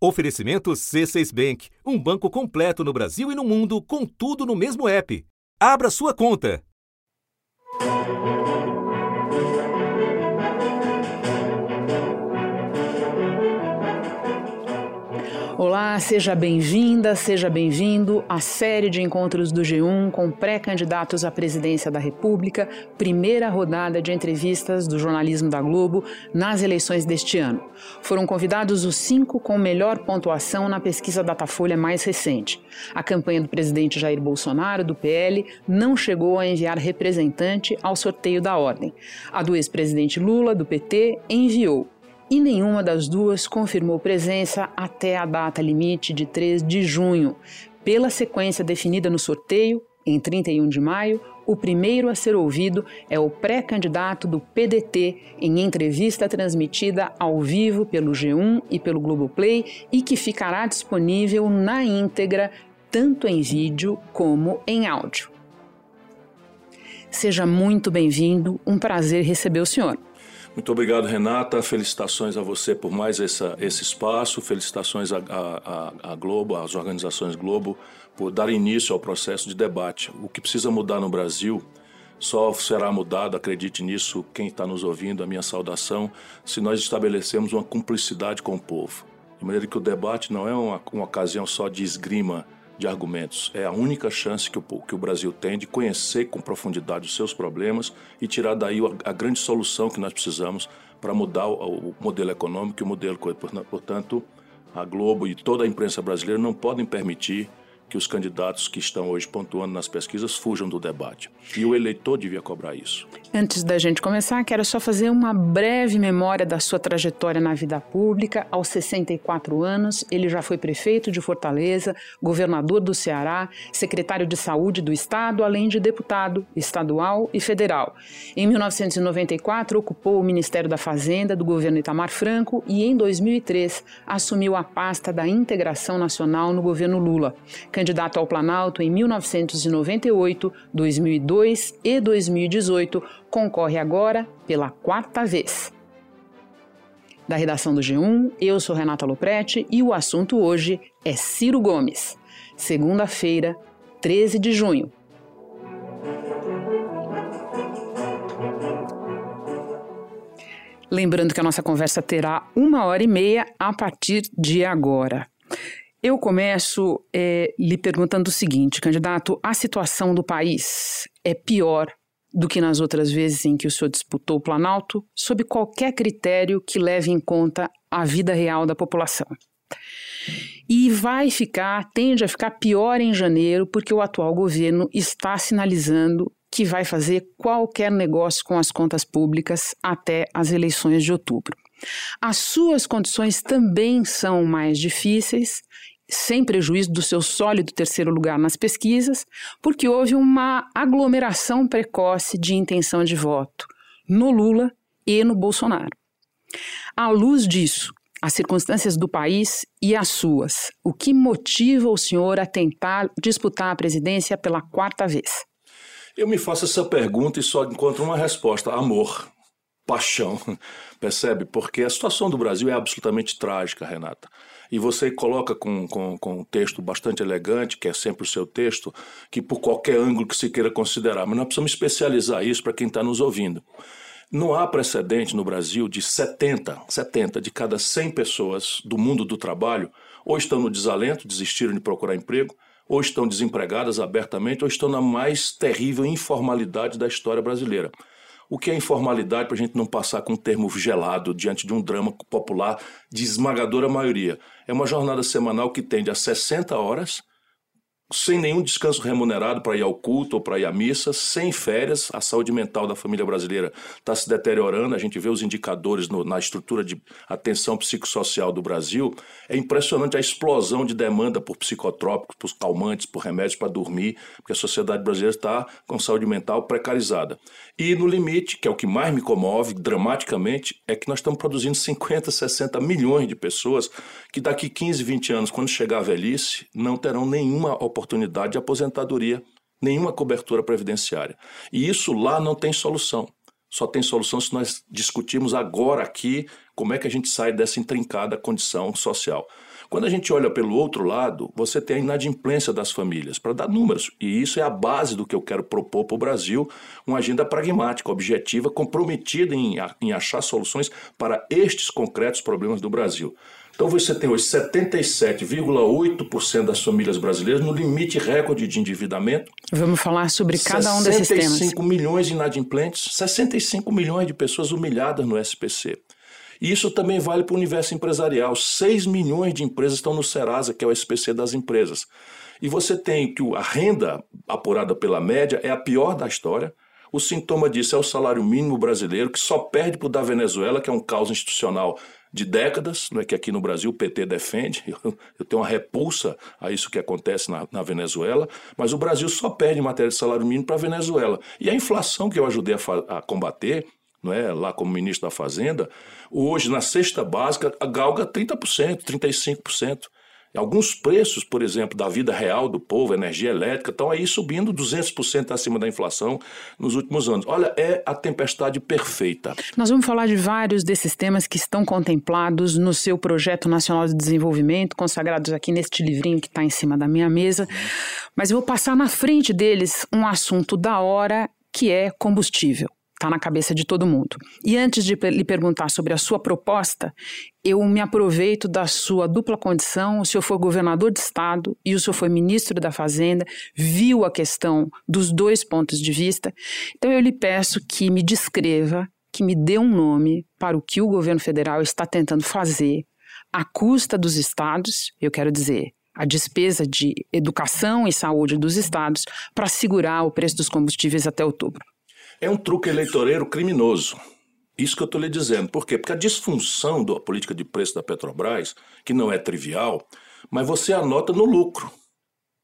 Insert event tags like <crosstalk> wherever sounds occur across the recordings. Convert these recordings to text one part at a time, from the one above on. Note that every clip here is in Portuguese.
Oferecimento C6 Bank, um banco completo no Brasil e no mundo, com tudo no mesmo app. Abra sua conta. Seja bem-vinda, seja bem-vindo à série de encontros do G1 com pré-candidatos à presidência da República, primeira rodada de entrevistas do jornalismo da Globo nas eleições deste ano. Foram convidados os cinco com melhor pontuação na pesquisa Datafolha mais recente. A campanha do presidente Jair Bolsonaro, do PL, não chegou a enviar representante ao sorteio da ordem. A do ex-presidente Lula, do PT, enviou e nenhuma das duas confirmou presença até a data limite de 3 de junho. Pela sequência definida no sorteio, em 31 de maio, o primeiro a ser ouvido é o pré-candidato do PDT em entrevista transmitida ao vivo pelo G1 e pelo Globoplay e que ficará disponível na íntegra, tanto em vídeo como em áudio. Seja muito bem-vindo, um prazer receber o senhor. Muito obrigado, Renata. Felicitações a você por mais essa, esse espaço. Felicitações à Globo, às organizações Globo, por dar início ao processo de debate. O que precisa mudar no Brasil só será mudado, acredite nisso, quem está nos ouvindo, a minha saudação, se nós estabelecermos uma cumplicidade com o povo. De maneira que o debate não é uma, uma ocasião só de esgrima de argumentos. É a única chance que o, que o Brasil tem de conhecer com profundidade os seus problemas e tirar daí a, a grande solução que nós precisamos para mudar o, o, modelo econômico e o modelo. Portanto, a Globo e toda a imprensa brasileira não podem permitir que os candidatos que estão hoje pontuando nas pesquisas fujam do debate. E o eleitor devia cobrar isso. Antes da gente começar, quero só fazer uma breve memória da sua trajetória na vida pública. Aos 64 anos, ele já foi prefeito de Fortaleza, governador do Ceará, secretário de Saúde do Estado, além de deputado estadual e federal. Em 1994, ocupou o Ministério da Fazenda do governo Itamar Franco e, em 2003, assumiu a pasta da Integração Nacional no governo Lula candidato ao Planalto em 1998, 2002 e 2018, concorre agora pela quarta vez. Da redação do G1, eu sou Renata Loprete e o assunto hoje é Ciro Gomes. Segunda-feira, 13 de junho. Lembrando que a nossa conversa terá uma hora e meia a partir de agora. Eu começo é, lhe perguntando o seguinte, candidato: a situação do país é pior do que nas outras vezes em que o senhor disputou o Planalto, sob qualquer critério que leve em conta a vida real da população. E vai ficar, tende a ficar pior em janeiro, porque o atual governo está sinalizando que vai fazer qualquer negócio com as contas públicas até as eleições de outubro. As suas condições também são mais difíceis, sem prejuízo do seu sólido terceiro lugar nas pesquisas, porque houve uma aglomeração precoce de intenção de voto no Lula e no Bolsonaro. À luz disso, as circunstâncias do país e as suas, o que motiva o senhor a tentar disputar a presidência pela quarta vez? Eu me faço essa pergunta e só encontro uma resposta: amor paixão, <laughs> percebe? Porque a situação do Brasil é absolutamente trágica, Renata. E você coloca com, com, com um texto bastante elegante, que é sempre o seu texto, que por qualquer ângulo que se queira considerar, mas nós precisamos especializar isso para quem está nos ouvindo. Não há precedente no Brasil de 70, 70 de cada 100 pessoas do mundo do trabalho ou estão no desalento, desistiram de procurar emprego, ou estão desempregadas abertamente, ou estão na mais terrível informalidade da história brasileira. O que é informalidade para a gente não passar com um termo gelado diante de um drama popular de esmagadora maioria? É uma jornada semanal que tende a 60 horas sem nenhum descanso remunerado para ir ao culto ou para ir à missa, sem férias, a saúde mental da família brasileira está se deteriorando. A gente vê os indicadores no, na estrutura de atenção psicossocial do Brasil. É impressionante a explosão de demanda por psicotrópicos, por calmantes, por remédios para dormir, porque a sociedade brasileira está com saúde mental precarizada. E no limite, que é o que mais me comove dramaticamente, é que nós estamos produzindo 50, 60 milhões de pessoas que daqui 15, 20 anos, quando chegar a velhice, não terão nenhuma oportunidade oportunidade de aposentadoria, nenhuma cobertura previdenciária. E isso lá não tem solução. Só tem solução se nós discutirmos agora aqui como é que a gente sai dessa intrincada condição social. Quando a gente olha pelo outro lado, você tem a inadimplência das famílias, para dar números. E isso é a base do que eu quero propor para o Brasil, uma agenda pragmática, objetiva, comprometida em, em achar soluções para estes concretos problemas do Brasil. Então você tem hoje 77,8% das famílias brasileiras no limite recorde de endividamento. Vamos falar sobre cada um desses temas. 65 milhões de inadimplentes, 65 milhões de pessoas humilhadas no SPC. E isso também vale para o universo empresarial. 6 milhões de empresas estão no Serasa, que é o SPC das empresas. E você tem que a renda apurada pela média é a pior da história. O sintoma disso é o salário mínimo brasileiro, que só perde para o da Venezuela, que é um caos institucional de décadas, não é que aqui no Brasil o PT defende, <laughs> eu, tenho uma repulsa a isso que acontece na, na, Venezuela, mas o Brasil só perde matéria de salário mínimo para a Venezuela. E a inflação que eu ajudei a, a combater, não é, lá como ministro da Fazenda, hoje na cesta básica galga 30%, 35%. Alguns preços, por exemplo, da vida real do povo, energia elétrica, estão aí subindo 200% acima da inflação nos últimos anos. Olha, é a tempestade perfeita. Nós vamos falar de vários desses temas que estão contemplados no seu Projeto Nacional de Desenvolvimento, consagrados aqui neste livrinho que está em cima da minha mesa. Mas eu vou passar na frente deles um assunto da hora que é combustível está na cabeça de todo mundo. E antes de lhe perguntar sobre a sua proposta, eu me aproveito da sua dupla condição. O senhor foi governador de estado e o senhor foi ministro da Fazenda, viu a questão dos dois pontos de vista. Então eu lhe peço que me descreva, que me dê um nome para o que o governo federal está tentando fazer à custa dos estados, eu quero dizer, a despesa de educação e saúde dos estados para segurar o preço dos combustíveis até outubro. É um truque eleitoreiro criminoso. Isso que eu estou lhe dizendo. Por quê? Porque a disfunção da política de preço da Petrobras, que não é trivial, mas você anota no lucro.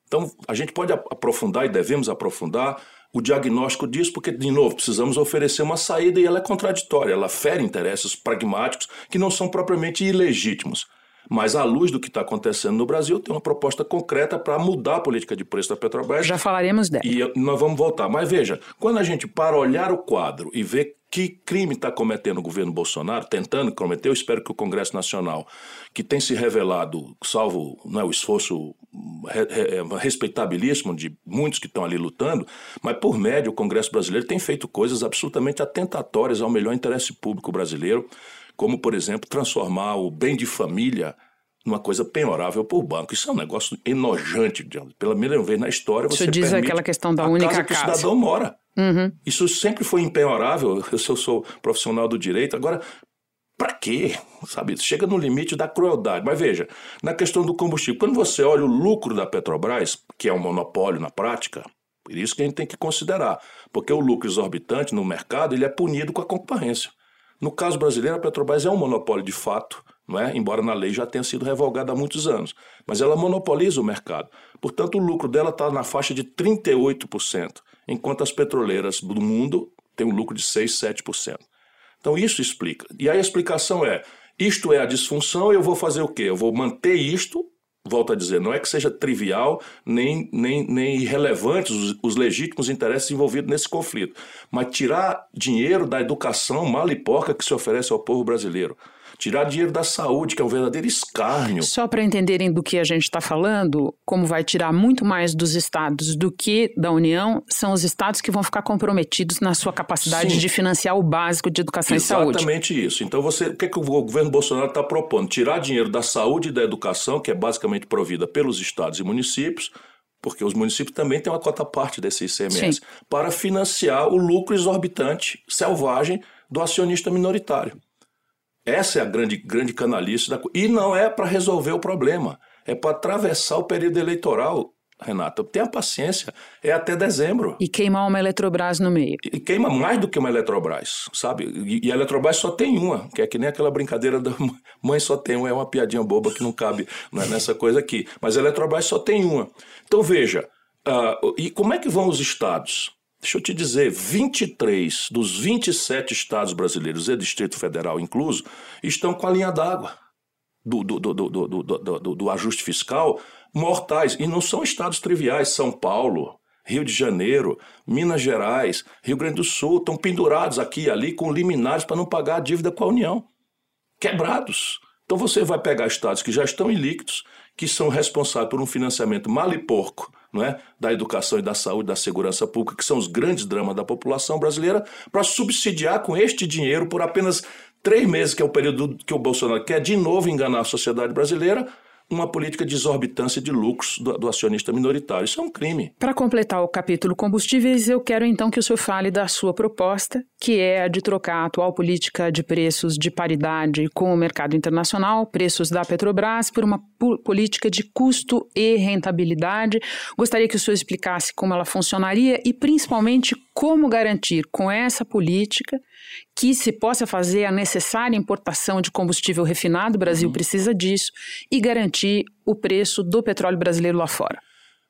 Então, a gente pode aprofundar e devemos aprofundar o diagnóstico disso, porque, de novo, precisamos oferecer uma saída e ela é contraditória, ela fere interesses pragmáticos que não são propriamente ilegítimos. Mas, à luz do que está acontecendo no Brasil, tem uma proposta concreta para mudar a política de preço da Petrobras. Já falaremos dela. E nós vamos voltar. Mas veja, quando a gente para olhar o quadro e ver que crime está cometendo o governo Bolsonaro, tentando cometer, eu espero que o Congresso Nacional, que tem se revelado, salvo não é, o esforço é, respeitabilíssimo de muitos que estão ali lutando, mas por médio o Congresso brasileiro tem feito coisas absolutamente atentatórias ao melhor interesse público brasileiro como, por exemplo, transformar o bem de família numa coisa penhorável para o banco. Isso é um negócio enojante. Pela primeira vez na história, você Isso diz aquela questão da única casa. que o cidadão mora. Uhum. Isso sempre foi impenhorável. <laughs> Eu, eu sou profissional do direito. Agora, para quê? Sabe? Chega no limite da crueldade. Mas veja, na questão do combustível, quando você olha o lucro da Petrobras, que é um monopólio na prática, por isso que a gente tem que considerar, porque o lucro exorbitante no mercado ele é punido com a concorrência. No caso brasileiro, a Petrobras é um monopólio de fato, não é? embora na lei já tenha sido revogada há muitos anos. Mas ela monopoliza o mercado. Portanto, o lucro dela está na faixa de 38%, enquanto as petroleiras do mundo têm um lucro de 6, 7%. Então, isso explica. E aí a explicação é: isto é a disfunção, eu vou fazer o quê? Eu vou manter isto volto a dizer, não é que seja trivial nem, nem, nem irrelevante os, os, legítimos interesses envolvidos nesse conflito, mas tirar dinheiro da educação mal e porca que se oferece ao povo brasileiro. Tirar dinheiro da saúde, que é um verdadeiro escárnio. Só para entenderem do que a gente está falando, como vai tirar muito mais dos estados do que da União, são os estados que vão ficar comprometidos na sua capacidade Sim. de financiar o básico de educação Exatamente e saúde. Exatamente isso. Então, você, o que, é que o governo Bolsonaro está propondo? Tirar dinheiro da saúde e da educação, que é basicamente provida pelos estados e municípios, porque os municípios também têm uma cota parte desse ICMS, Sim. para financiar o lucro exorbitante, selvagem, do acionista minoritário. Essa é a grande, grande canalice da E não é para resolver o problema, é para atravessar o período eleitoral. Renata, tenha paciência, é até dezembro. E queimar uma Eletrobras no meio. E queima mais do que uma Eletrobras, sabe? E, a Eletrobras só tem uma, que é que nem aquela brincadeira da mãe só tem uma, é uma piadinha boba que não cabe é nessa coisa aqui. Mas a Eletrobras só tem uma. Então veja, uh, e como é que vão os estados? Deixa eu te dizer, 23 dos 27 estados brasileiros e Distrito Federal incluso estão com a linha d'água do, do, do, do, do ajuste fiscal mortais. E não são estados triviais. São Paulo, Rio de Janeiro, Minas Gerais, Rio Grande do Sul estão pendurados aqui e ali com liminares para não pagar a dívida com a União. Quebrados. Então você vai pegar estados que já estão ilíquidos, que são responsáveis por um financiamento mal e porco é? da educação e da saúde, da segurança pública, que são os grandes dramas da população brasileira, para subsidiar com este dinheiro por apenas três meses, que é o período que o Bolsonaro quer de novo enganar a sociedade brasileira, uma política de exorbitância de lucros do, do acionista minoritário. Isso é um crime. Para completar o capítulo combustíveis, eu quero então que o senhor fale da sua proposta, que é a de trocar a atual política de preços de paridade com o mercado internacional, preços da Petrobras, por uma política de custo e rentabilidade. Gostaria que o senhor explicasse como ela funcionaria e, principalmente, como garantir com essa política que se possa fazer a necessária importação de combustível refinado, o Brasil uhum. precisa disso, e garantir o preço do petróleo brasileiro lá fora.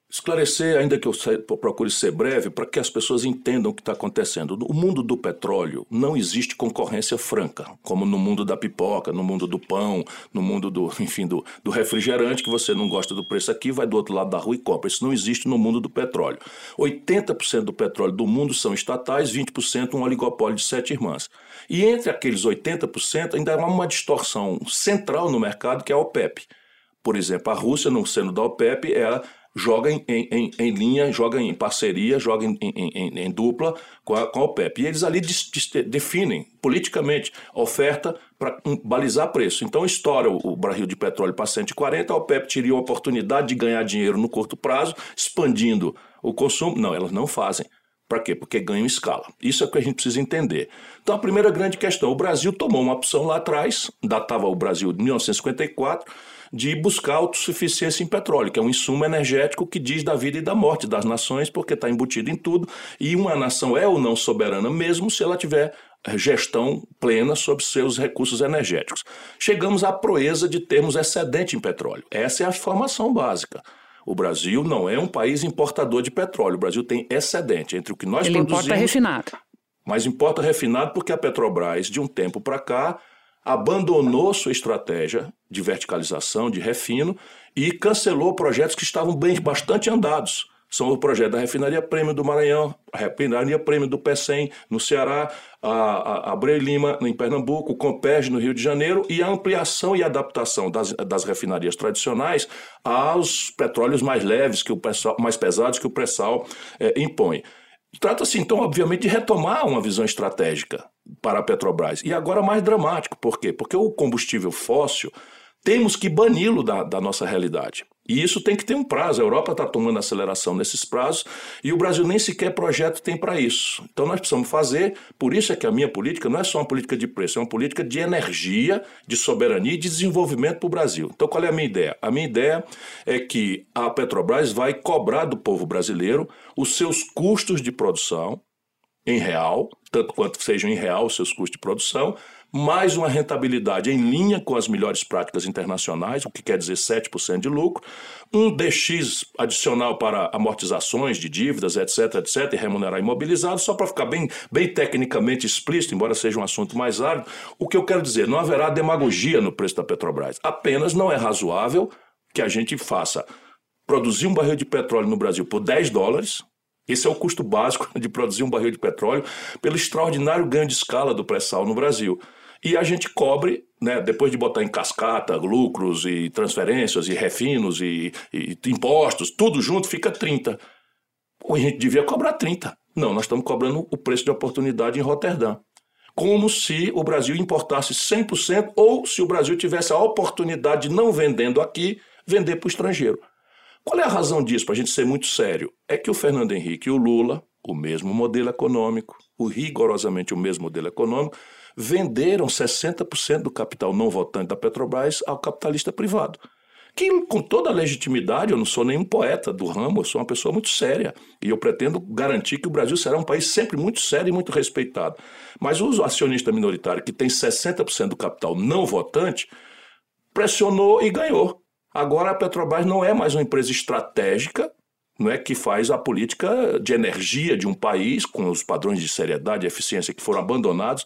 Esclarecer, ainda que eu procure ser breve, para que as pessoas entendam o que está acontecendo. No mundo do petróleo não existe concorrência franca, como no mundo da pipoca, no mundo do pão, no mundo do, <laughs> enfim, do, do refrigerante, que você não gosta do preço aqui, vai do outro lado da rua e compra. Isso não existe no mundo do petróleo. 80% do petróleo do mundo são estatais, 20% um oligopólio de sete irmãs. E entre aqueles 80%, ainda há uma distorção central no mercado, que é a OPEP. Por exemplo, a Rússia, não sendo da OPEP, é joga em, em, em, linha, joga em parceria, joga em, em dupla com a, com a OPEP. E eles ali definem politicamente oferta para um, balizar preço. Então estoura o, o barril de petróleo para 140, a OPEP teria a oportunidade de ganhar dinheiro no curto prazo, expandindo o consumo. Não, elas não fazem. Para quê? Porque ganham escala. Isso é o que a gente precisa entender. Então, a primeira grande questão: o Brasil tomou uma opção lá atrás, datava o Brasil de 1954 de buscar autossuficiência em petróleo, que é um insumo energético que diz da vida e da morte das nações, porque está embutido em tudo, e uma nação é ou não soberana mesmo se ela tiver gestão plena sobre seus recursos energéticos. Chegamos à proeza de termos excedente em petróleo. Essa é a formação básica. O Brasil não é um país importador de petróleo. O Brasil tem excedente entre o que nós Ele produzimos. Ele importa refinado. Mas importa refinado porque a Petrobras, de um tempo para cá, abandonou sua estratégia de verticalização, de refino, e cancelou projetos que estavam bem bastante andados. São o projeto da Refinaria Prêmio do Maranhão, a Refinaria Prêmio do PECEM no Ceará, a, a, a Brei Lima em Pernambuco, o Compeg no Rio de Janeiro e a ampliação e adaptação das, das refinarias tradicionais aos petróleos mais leves, que o mais pesados que o pré-sal é, impõe. Trata-se, então, obviamente, de retomar uma visão estratégica para a Petrobras. E agora mais dramático, por quê? Porque o combustível fóssil temos que bani-lo da, da, nossa realidade. E isso tem que ter um prazo. A Europa está tomando aceleração nesses prazos e o Brasil nem sequer projeto tem para isso. Então nós precisamos fazer, por isso é que a minha política não é só uma política de preço, é uma política de energia, de soberania e de desenvolvimento para o Brasil. Então qual é a minha ideia? A minha ideia é que a Petrobras vai cobrar do povo brasileiro os seus custos de produção em real, tanto quanto sejam em real os seus custos de produção, mais uma rentabilidade em linha com as melhores práticas internacionais, o que quer dizer 7% de lucro, um DX adicional para amortizações de dívidas, etc, etc, e remunerar imobilizado, só para ficar bem, bem tecnicamente explícito, embora seja um assunto mais árido, o que eu quero dizer, não haverá demagogia no preço da Petrobras, apenas não é razoável que a gente faça produzir um barril de petróleo no Brasil por 10 dólares, esse é o custo básico de produzir um barril de petróleo pelo extraordinário ganho de escala do pré-sal no Brasil e a gente cobre, né, depois de botar em cascata lucros e transferências e refinos e, e impostos, tudo junto fica 30. A gente devia cobrar 30. Não, nós estamos cobrando o preço de oportunidade em Roterdã. Como se o Brasil importasse 100% ou se o Brasil tivesse a oportunidade de não vendendo aqui, vender para o estrangeiro. Qual é a razão disso, para a gente ser muito sério? É que o Fernando Henrique e o Lula, o mesmo modelo econômico, o rigorosamente o mesmo modelo econômico, venderam 60% do capital não votante da Petrobras ao capitalista privado. Que, com toda legitimidade, eu não sou nenhum poeta do ramo, eu sou uma pessoa muito séria. E eu pretendo garantir que o Brasil será um país sempre muito sério e muito respeitado. Mas o acionista minoritário, que tem 60% do capital não votante, pressionou e ganhou. Agora a Petrobras não é mais uma empresa estratégica, não é que faz a política de energia de um país com os padrões de seriedade e eficiência que foram abandonados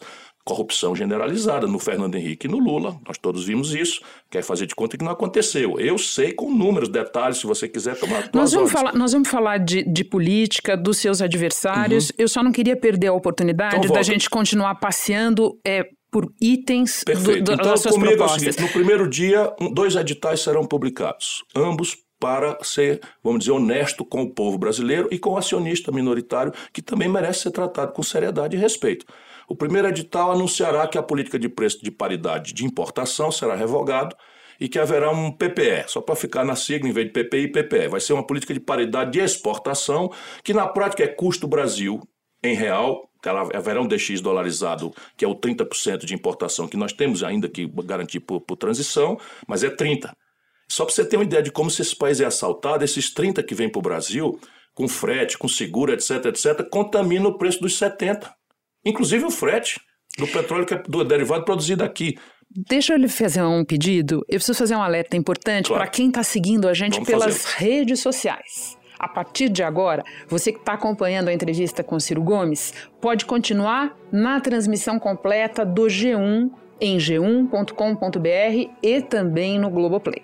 corrupção generalizada no Fernando Henrique e no Lula. Nós todos vimos isso. Quer fazer de conta que não aconteceu. Eu sei com números, detalhes, se você quiser tomar. Nós vamos, falar, nós vamos falar de, de política, dos seus adversários. Uhum. Eu só não queria perder a oportunidade então, da gente continuar passeando é, por itens Perfeito. do, do, então, das suas comigo propostas. é o seguinte, no primeiro dia, dois editais serão publicados, ambos para ser, vamos dizer, honesto com o povo brasileiro e com o acionista minoritário, que também merece ser tratado com seriedade e respeito. O primeiro edital anunciará que a política de preço de paridade de importação será revogado e que haverá um PPE, só para ficar na sigla, em vez de PPI, PPE. Vai ser uma política de paridade de exportação, que na prática é custo Brasil em real, haverá um DX dolarizado, que é o 30% de importação que nós temos ainda que garantir por, por transição, mas é 30%. Só para você ter uma ideia de como se esse país é assaltado, esses 30 que vêm para o Brasil, com frete, com seguro, etc, etc, contamina o preço dos 70. Inclusive o frete do petróleo que é do derivado produzido aqui. Deixa eu lhe fazer um pedido. Eu preciso fazer um alerta importante Claro. para quem está seguindo a gente Vamos pelas fazer. redes sociais. A partir de agora, você que está acompanhando a entrevista com Ciro Gomes, pode continuar na transmissão completa do G1 em g1.com.br e também no Globoplay.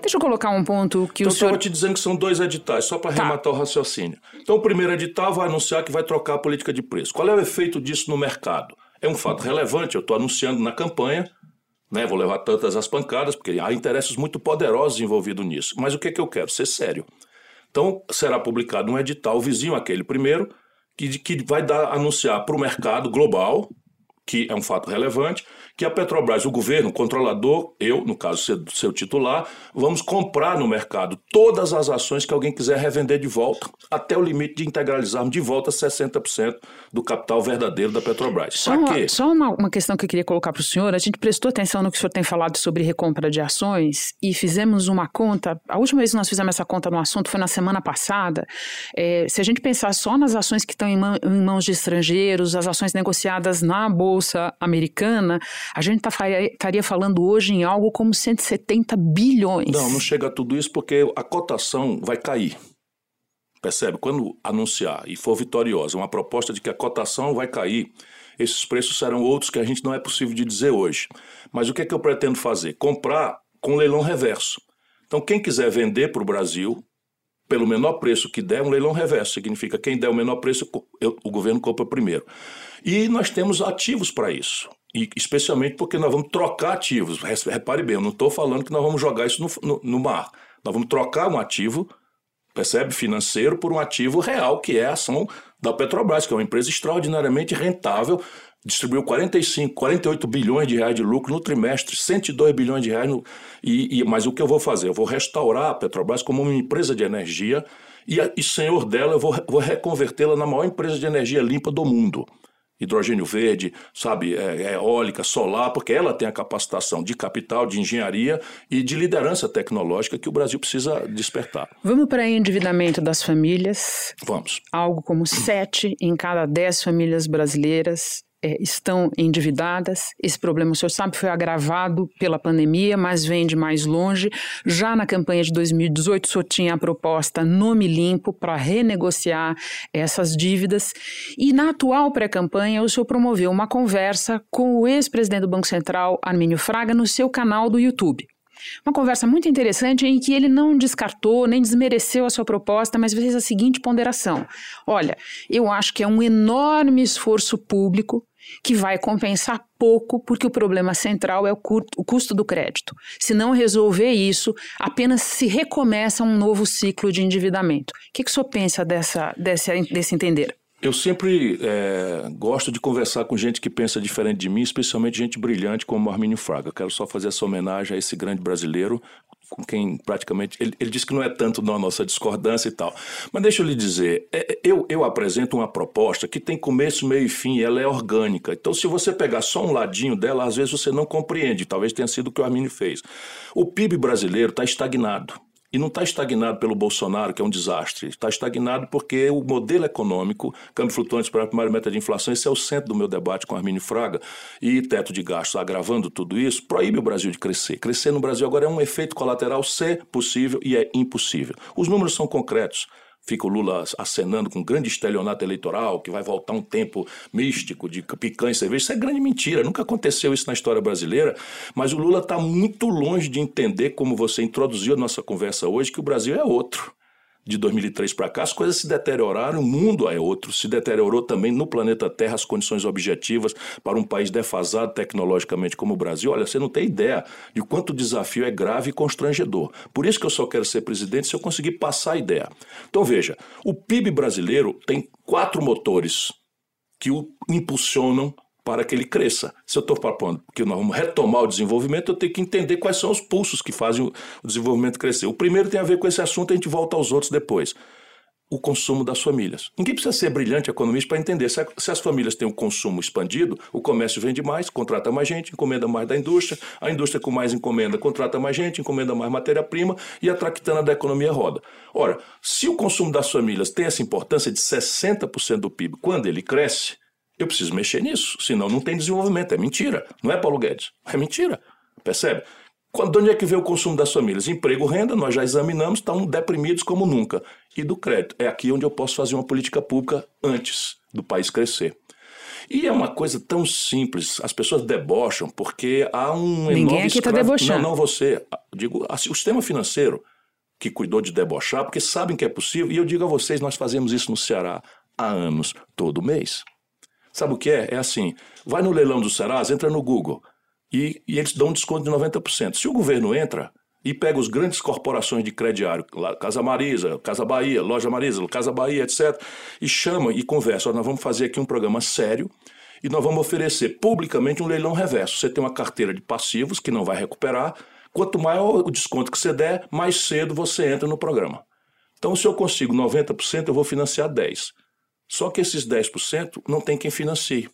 Deixa eu colocar um ponto que Então, o senhor vou te dizendo que são dois editais, só para Tá. arrematar o raciocínio. Então, o primeiro edital vai anunciar que vai trocar a política de preço. Qual é o efeito disso no mercado? É um fato relevante, eu estou anunciando na campanha, né, vou levar tantas as pancadas, porque há interesses muito poderosos envolvidos nisso. Mas o que, é que eu quero? Ser sério. Então, será publicado um edital vizinho àquele primeiro, que, que vai dar, anunciar para o mercado global, que é um fato relevante, que a Petrobras, o governo, o controlador, eu, no caso, seu, seu titular, vamos comprar no mercado todas as ações que alguém quiser revender de volta, até o limite de integralizarmos de volta 60% do capital verdadeiro da Petrobras. Só, uma, só uma, uma questão que eu queria colocar para o senhor. A gente prestou atenção no que o senhor tem falado sobre recompra de ações e fizemos uma conta. A última vez que nós fizemos essa conta no assunto foi na semana passada. É, se a gente pensar só nas ações que estão em, mã- em mãos de estrangeiros, as ações negociadas na Bolsa Americana, a gente tá, estaria falando hoje em algo como 170 bilhões. Não, não chega a tudo isso porque a cotação vai cair. Percebe? Quando anunciar e for vitoriosa uma proposta de que a cotação vai cair, esses preços serão outros que a gente não é possível de dizer hoje. Mas o que é que eu pretendo fazer? Comprar com leilão reverso. Então, quem quiser vender para o Brasil, pelo menor preço que der, um leilão reverso. Significa quem der o menor preço, eu- o governo compra primeiro. E nós temos ativos para isso. E especialmente porque nós vamos trocar ativos. Repare bem, eu não estou falando que nós vamos jogar isso no, no- no mar. Nós vamos trocar um ativo, percebe, financeiro, por um ativo real, que é a ação da Petrobras, que é uma empresa extraordinariamente rentável, distribuiu 45, 48 bilhões de reais de lucro no trimestre, 102 bilhões de reais. No, e, e- mas o que eu vou fazer? Eu vou restaurar a Petrobras como uma empresa de energia e, e senhor dela, eu vou, vou reconvertê-la na maior empresa de energia limpa do mundo. Hidrogênio verde, sabe, é, é eólica, solar, porque ela tem a capacitação de capital, de engenharia e de liderança tecnológica que o Brasil precisa despertar. Vamos para endividamento das famílias. Vamos. algo como sete em cada dez famílias brasileiras eh, estão endividadas. Esse problema, o senhor sabe, foi agravado pela pandemia, mas vem de mais longe. Já na campanha de 2018, o senhor tinha a proposta Nome Limpo para renegociar essas dívidas. E na atual pré-campanha, o senhor promoveu uma conversa com o ex-presidente do Banco Central, Armínio Fraga, no seu canal do YouTube. Uma conversa muito interessante em que ele não descartou nem desmereceu a sua proposta, mas fez a seguinte ponderação: olha, eu acho que é um enorme esforço público que vai compensar pouco, porque o problema central é o, cur- o custo do crédito. Se não resolver isso, apenas se recomeça um novo ciclo de endividamento. O que, que o senhor pensa dessa, dessa, desse entender? Eu sempre é, gosto de conversar com gente que pensa diferente de mim, especialmente gente brilhante como Armínio Fraga. Quero só fazer essa homenagem a esse grande brasileiro, com quem praticamente. Ele, ele disse que não é tanto na nossa discordância e tal. Mas deixa eu lhe dizer, é, eu, eu apresento uma proposta que tem começo, meio e fim, e ela é orgânica. Então, se você pegar só um ladinho dela, às vezes você não compreende. Talvez tenha sido o que o Armínio fez. O PIB brasileiro está estagnado. E não está estagnado pelo Bolsonaro, que é um desastre. Está estagnado porque o modelo econômico, câmbio flutuante para a primeira meta de inflação, esse é o centro do meu debate com Armínio Fraga, e teto de gastos agravando tudo isso, proíbe o Brasil de crescer. Crescer no Brasil agora é um efeito colateral ser possível e é impossível. Os números são concretos. Fica o Lula acenando com um grande estelionato eleitoral, que vai voltar um tempo místico de picanha e cerveja. Isso é grande mentira, nunca aconteceu isso na história brasileira. Mas o Lula está muito longe de entender, como você introduziu a nossa conversa hoje, que o Brasil é outro. De 2003 para cá, as coisas se deterioraram, o mundo é outro, se deteriorou também no planeta Terra as condições objetivas para um país defasado tecnologicamente como o Brasil. Olha, você não tem ideia de quanto o desafio é grave e constrangedor. Por isso que eu só quero ser presidente se eu conseguir passar a ideia. Então veja, o PIB brasileiro tem quatro motores que o impulsionam para que ele cresça. Se eu estou propondo que nós vamos retomar o desenvolvimento, eu tenho que entender quais são os pulsos que fazem o desenvolvimento crescer. O primeiro tem a ver com esse assunto, a gente volta aos outros depois. O consumo das famílias. Ninguém precisa ser brilhante economista para entender. Se, as famílias têm um consumo expandido, o comércio vende mais, contrata mais gente, encomenda mais da indústria, a indústria com mais encomenda contrata mais gente, encomenda mais matéria-prima e a traquitana da economia roda. Ora, se o consumo das famílias tem essa importância de 60% do PIB, quando ele cresce, eu preciso mexer nisso, senão não tem desenvolvimento. É mentira. Não é Paulo Guedes. É mentira. Percebe? Quando, de onde é que vem o consumo das famílias? Emprego, renda, nós já examinamos, estão deprimidos como nunca. E do crédito. É aqui onde eu posso fazer uma política pública antes do país crescer. E é uma coisa tão simples, as pessoas debocham porque há um Ninguém enorme aqui está debochando. Não, não você. Digo, assim, o sistema financeiro que cuidou de debochar, porque sabem que é possível, e eu digo a vocês, nós fazemos isso no Ceará há anos, todo mês. Sabe o que é? É assim: vai no leilão do Serasa, entra no Google e, e eles dão um desconto de 90%. Se o governo entra e pega os grandes corporações de crediário, Casa Marisa, Casa Bahia, Loja Marisa, Casa Bahia, etc., e chama e conversa: nós vamos fazer aqui um programa sério e nós vamos oferecer publicamente um leilão reverso. Você tem uma carteira de passivos que não vai recuperar. Quanto maior o desconto que você der, mais cedo você entra no programa. Então, se eu consigo 90%, eu vou financiar 10%. Só que esses 10% não tem quem financie.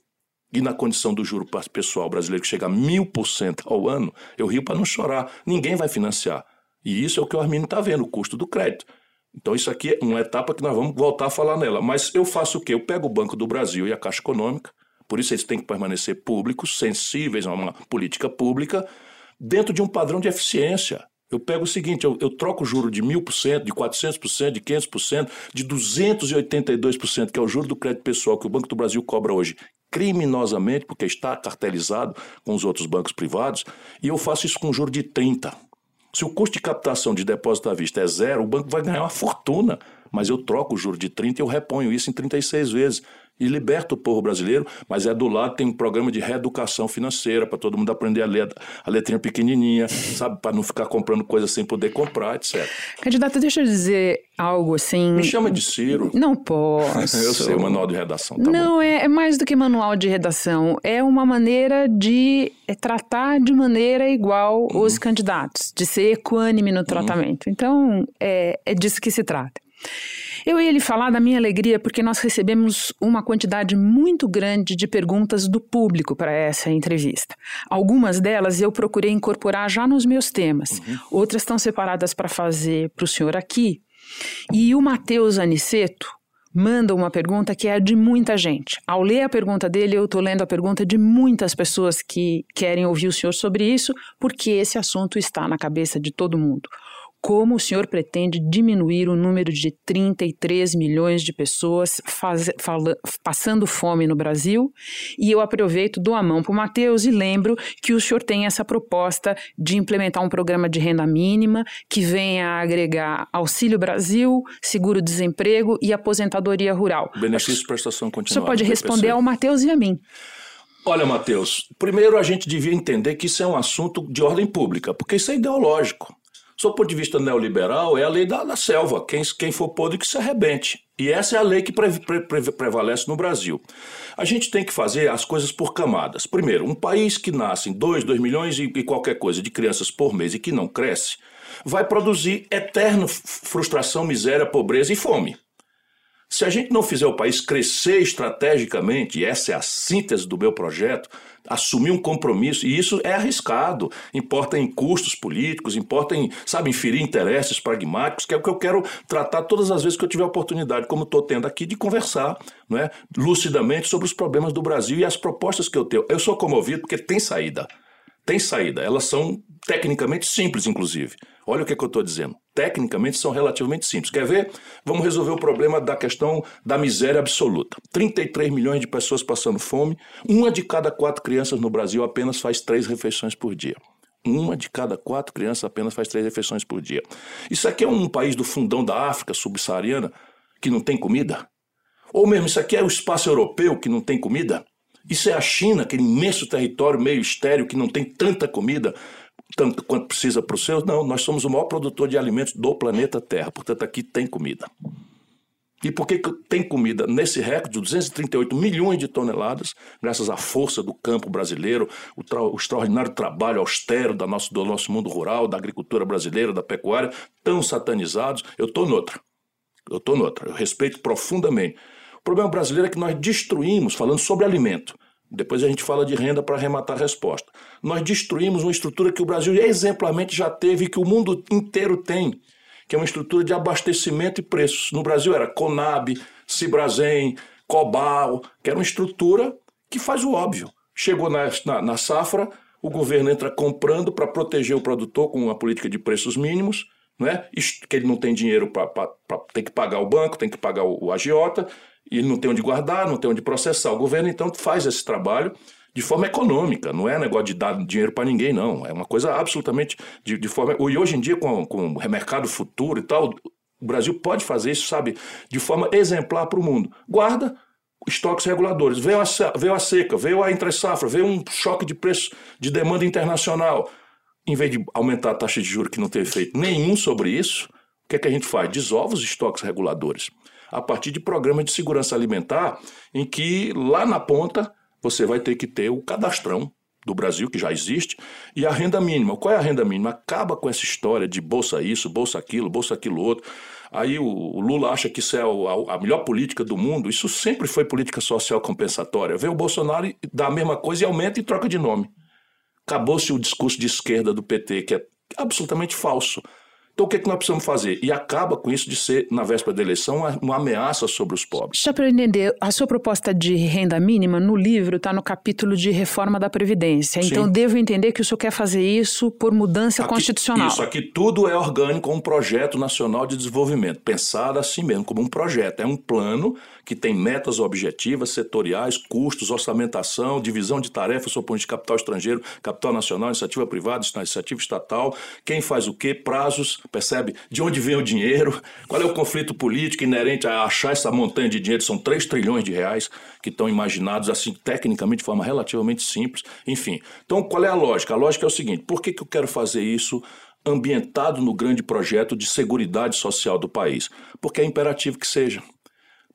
E na condição do juro pessoal brasileiro que chega a mil por cento ao ano, eu rio para não chorar. Ninguém vai financiar. E isso é o que o Arminio está vendo, o custo do crédito. Então, isso aqui é uma etapa que nós vamos voltar a falar nela. Mas eu faço o quê? Eu pego o Banco do Brasil e a Caixa Econômica, por isso eles têm que permanecer públicos, sensíveis a uma política pública, dentro de um padrão de eficiência. Eu pego o seguinte, eu, eu troco o juro de 1.000%, de 400%, de 500%, de 282%, que é o juro do crédito pessoal que o Banco do Brasil cobra hoje, criminosamente, porque está cartelizado com os outros bancos privados, e eu faço isso com um juro de 30%. Se o custo de captação de depósito à vista é zero, o banco vai ganhar uma fortuna, mas eu troco o juro de 30 e eu reponho isso em 36 vezes e liberta o povo brasileiro, mas é do lado tem um programa de reeducação financeira para todo mundo aprender a ler a letrinha pequenininha, sabe, para não ficar comprando coisas sem poder comprar, etc. Candidato, deixa eu dizer algo assim. Me chama de Ciro. Não <laughs> posso. eu sei, manual de redação. Tá não, é, é, mais do que manual de redação. É uma maneira de é, tratar de maneira igual uhum. os candidatos, de ser equânime no uhum. tratamento. Uhum. Então, é, é disso que se trata. Eu ia lhe falar da minha alegria porque nós recebemos uma quantidade muito grande de perguntas do público para essa entrevista. Algumas delas eu procurei incorporar já nos meus temas, uhum. outras estão separadas para fazer para o senhor aqui. E o Matheus Aniceto manda uma pergunta que é de muita gente. Ao ler a pergunta dele, eu estou lendo a pergunta de muitas pessoas que querem ouvir o senhor sobre isso, porque esse assunto está na cabeça de todo mundo como o senhor pretende diminuir o número de 33 milhões de pessoas faz, fala, passando fome no Brasil. E eu aproveito, dou a mão para o Matheus e lembro que o senhor tem essa proposta de implementar um programa de renda mínima que venha a agregar Auxílio Brasil, seguro-desemprego e aposentadoria rural. Benefício prestação continuada. O senhor pode responder ao Matheus e a mim. Olha, Matheus, primeiro a gente devia entender que isso é um assunto de ordem pública, porque isso é ideológico. Sob ponto de vista neoliberal, é a lei da, da selva. Quem, quem for podre que se arrebente. E essa é a lei que pre, pre, pre, prevalece no Brasil. A gente tem que fazer as coisas por camadas. Primeiro, um país que nasce em 2, 2 milhões e, e qualquer coisa de crianças por mês e que não cresce, vai produzir eterno frustração, miséria, pobreza e fome. Se a gente não fizer o país crescer estrategicamente, e essa é a síntese do meu projeto, assumir um compromisso, e isso é arriscado, importa em custos políticos, importa em, sabe, inferir interesses pragmáticos, que é o que eu quero tratar todas as vezes que eu tiver oportunidade, como estou tendo aqui, de conversar não é, lucidamente sobre os problemas do Brasil e as propostas que eu tenho. Eu sou comovido porque tem saída. Tem saída. Elas são tecnicamente simples, inclusive. Olha o que, é que eu estou dizendo. Tecnicamente são relativamente simples. Quer ver? Vamos resolver o problema da questão da miséria absoluta. 33 milhões de pessoas passando fome. Uma de cada quatro crianças no Brasil apenas faz três refeições por dia. Uma de cada quatro crianças apenas faz três refeições por dia. Isso aqui é um país do fundão da África subsaariana que não tem comida? Ou mesmo, isso aqui é o espaço europeu que não tem comida? Isso é a China, aquele imenso território meio estéreo que não tem tanta comida tanto quanto precisa para os seus? Não, nós somos o maior produtor de alimentos do planeta Terra, portanto aqui tem comida. E por que tem comida nesse recorde de 238 milhões de toneladas, graças à força do campo brasileiro, o, o extraordinário trabalho austero da nosso, do nosso mundo rural, da agricultura brasileira, da pecuária, tão satanizados? Eu estou noutra. Eu estou noutra. Eu respeito profundamente. O problema brasileiro é que nós destruímos, falando sobre alimento, depois a gente fala de renda para arrematar a resposta. Nós destruímos uma estrutura que o Brasil exemplarmente já teve e que o mundo inteiro tem que é uma estrutura de abastecimento e preços. No Brasil era Conab, Cibrazen, Cobal, que era uma estrutura que faz o óbvio. Chegou na, na, na safra, o governo entra comprando para proteger o produtor com uma política de preços mínimos, né? que ele não tem dinheiro para tem que pagar o banco, tem que pagar o, o agiota, e não tem onde guardar, não tem onde processar. O governo então faz esse trabalho de forma econômica, não é negócio de dar dinheiro para ninguém, não. É uma coisa absolutamente de, de forma. E hoje em dia, com, com o mercado futuro e tal, o Brasil pode fazer isso, sabe, de forma exemplar para o mundo. Guarda estoques reguladores. Veio a, veio a seca, veio a entre-safra, veio um choque de preço de demanda internacional. Em vez de aumentar a taxa de juros que não teve feito nenhum sobre isso, o que é que a gente faz? Desova os estoques reguladores. A partir de programas de segurança alimentar, em que lá na ponta você vai ter que ter o cadastrão do Brasil, que já existe, e a renda mínima. Qual é a renda mínima? Acaba com essa história de bolsa isso, bolsa aquilo, bolsa aquilo outro. Aí o, Lula acha que isso é a, a, melhor política do mundo. Isso sempre foi política social compensatória. Vem o Bolsonaro e dá a mesma coisa e aumenta e troca de nome. Acabou-se o discurso de esquerda do PT, que é absolutamente falso. Então, o que, é que nós precisamos fazer? E acaba com isso de ser, na véspera da eleição, uma, ameaça sobre os pobres. Só para eu entender, a sua proposta de renda mínima no livro está no capítulo de reforma da Previdência. Sim. Então, devo entender que o senhor quer fazer isso por mudança aqui, constitucional. Isso, aqui tudo é orgânico, um projeto nacional de desenvolvimento, pensado assim mesmo, como um projeto. É um plano que tem metas objetivas, setoriais, custos, orçamentação, divisão de tarefas sob ponto de capital estrangeiro, capital nacional, iniciativa privada, iniciativa estatal, quem faz o quê, prazos, percebe? De onde vem o dinheiro, qual é o conflito político inerente a achar essa montanha de dinheiro, são 3 trilhões de reais que estão imaginados assim, tecnicamente, de forma relativamente simples, enfim. Então, qual é a lógica? A lógica é o seguinte, por que, que eu quero fazer isso ambientado no grande projeto de seguridade social do país? Porque é imperativo que seja.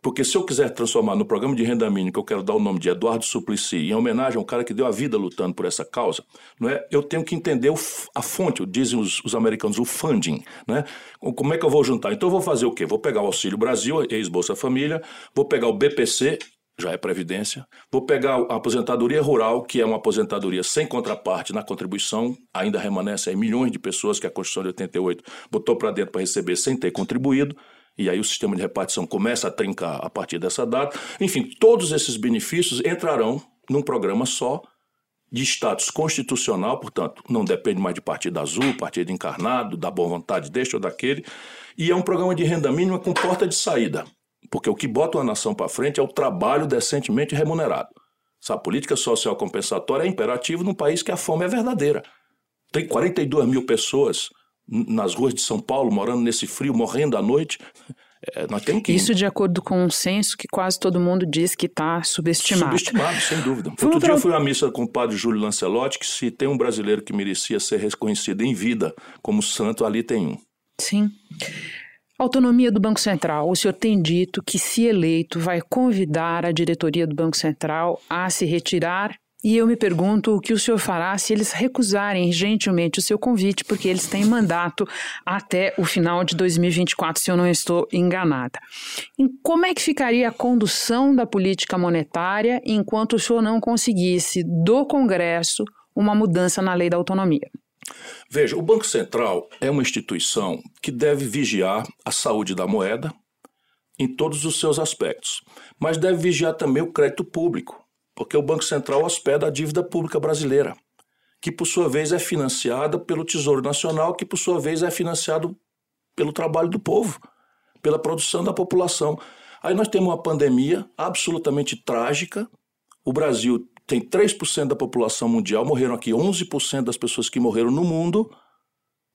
Porque se eu quiser transformar no programa de renda mínima, que eu quero dar o nome de Eduardo Suplicy, em homenagem a um cara que deu a vida lutando por essa causa, não é? eu tenho que entender a fonte, dizem os, os, americanos, o funding. Né? Como é que eu vou juntar? Então eu vou fazer o quê? Vou pegar o Auxílio Brasil, ex-Bolsa Família, vou pegar o BPC, já é Previdência. Vou pegar a aposentadoria rural, que é uma aposentadoria sem contraparte na contribuição, ainda remanescem milhões de pessoas que a Constituição de 88 botou para dentro para receber sem ter contribuído e aí o sistema de repartição começa a trincar a partir dessa data. Enfim, todos esses benefícios entrarão num programa só de status constitucional, portanto, não depende mais de partido azul, partido encarnado, da boa vontade deste ou daquele, e é um programa de renda mínima com porta de saída, porque o que bota uma nação para frente é o trabalho decentemente remunerado. Essa política social compensatória é imperativo num país que a fome é verdadeira. Tem 42 mil pessoas nas ruas de São Paulo, morando nesse frio, morrendo à noite. É, nós temos que... Isso de acordo com um censo que quase todo mundo diz que está subestimado. Subestimado, sem dúvida. Vamos Outro pra... dia eu fui à missa com o padre Júlio Lancelotti, que se tem um brasileiro que merecia ser reconhecido em vida como santo, ali tem um. Sim. Autonomia do Banco Central. O senhor tem dito que, se eleito, vai convidar a diretoria do Banco Central a se retirar e eu me pergunto o que o senhor fará se eles recusarem gentilmente o seu convite, porque eles têm mandato até o final de 2024, se eu não estou enganada. E como é que ficaria a condução da política monetária enquanto o senhor não conseguisse do Congresso uma mudança na lei da autonomia? Veja, o Banco Central é uma instituição que deve vigiar a saúde da moeda em todos os seus aspectos, mas deve vigiar também o crédito público porque o Banco Central hospeda a dívida pública brasileira, que por sua vez é financiada pelo Tesouro Nacional, que por sua vez é financiado pelo trabalho do povo, pela produção da população. Aí nós temos uma pandemia absolutamente trágica. O Brasil tem 3% da população mundial, morreram aqui 11% das pessoas que morreram no mundo.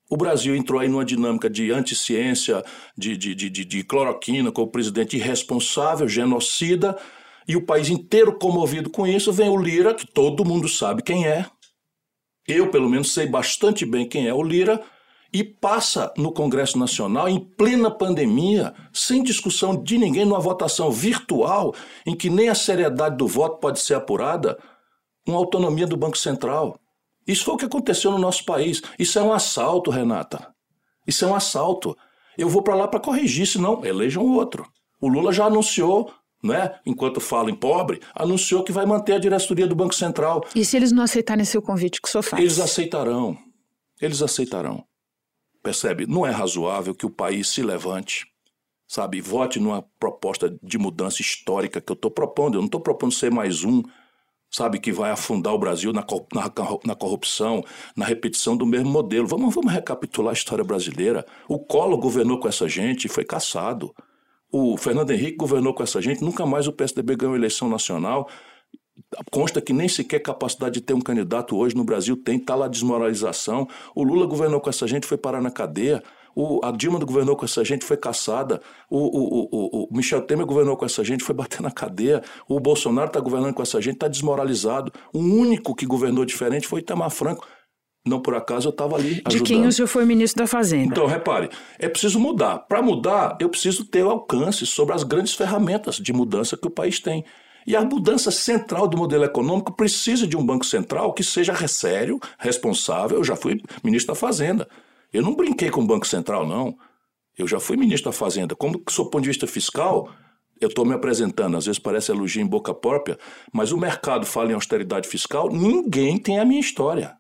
O Brasil entrou aí numa dinâmica de anticiência, de, de, de, de, cloroquina, com o presidente irresponsável, genocida, e o país inteiro comovido com isso. Vem o Lira, que todo mundo sabe quem é. Eu, pelo menos, sei bastante bem quem é o Lira, e passa no Congresso Nacional, em plena pandemia, sem discussão de ninguém, numa votação virtual, em que nem a seriedade do voto pode ser apurada, uma autonomia do Banco Central. Isso foi o que aconteceu no nosso país. Isso é um assalto, Renata. Isso é um assalto. Eu vou para lá para corrigir, senão elejam outro. O Lula já anunciou né, enquanto fala em pobre, anunciou que vai manter a diretoria do Banco Central. E se eles não aceitarem seu convite, que o senhor faz? Eles aceitarão. Eles aceitarão. Percebe? Não é razoável que o país se levante, sabe, vote numa proposta de mudança histórica que eu estou propondo. Eu não estou propondo ser mais um, sabe, que vai afundar o Brasil na, na, na, corrupção, na repetição do mesmo modelo. Vamos, vamos recapitular a história brasileira. O Collor governou com essa gente e foi caçado. O Fernando Henrique governou com essa gente, nunca mais o PSDB ganhou eleição nacional. Consta que nem sequer capacidade de ter um candidato hoje no Brasil tem, está lá desmoralização. O Lula governou com essa gente, foi parar na cadeia. O, a Dilma governou com essa gente, foi caçada. O, o, o, o Michel Temer governou com essa gente, foi bater na cadeia. O Bolsonaro está governando com essa gente, está desmoralizado. O único que governou diferente foi Itamar Franco. Não por acaso eu estava ali ajudando. De quem o senhor foi ministro da Fazenda. Então, repare, é preciso mudar. Para mudar, eu preciso ter o alcance sobre as grandes ferramentas de mudança que o país tem. E a mudança central do modelo econômico precisa de um Banco Central que seja sério, responsável. Eu já fui ministro da Fazenda. Eu não brinquei com o Banco Central, não. Eu já fui ministro da Fazenda. Como sob ponto de vista fiscal, eu estou me apresentando, às vezes parece elogio em boca própria, mas o mercado fala em austeridade fiscal, ninguém tem a minha história.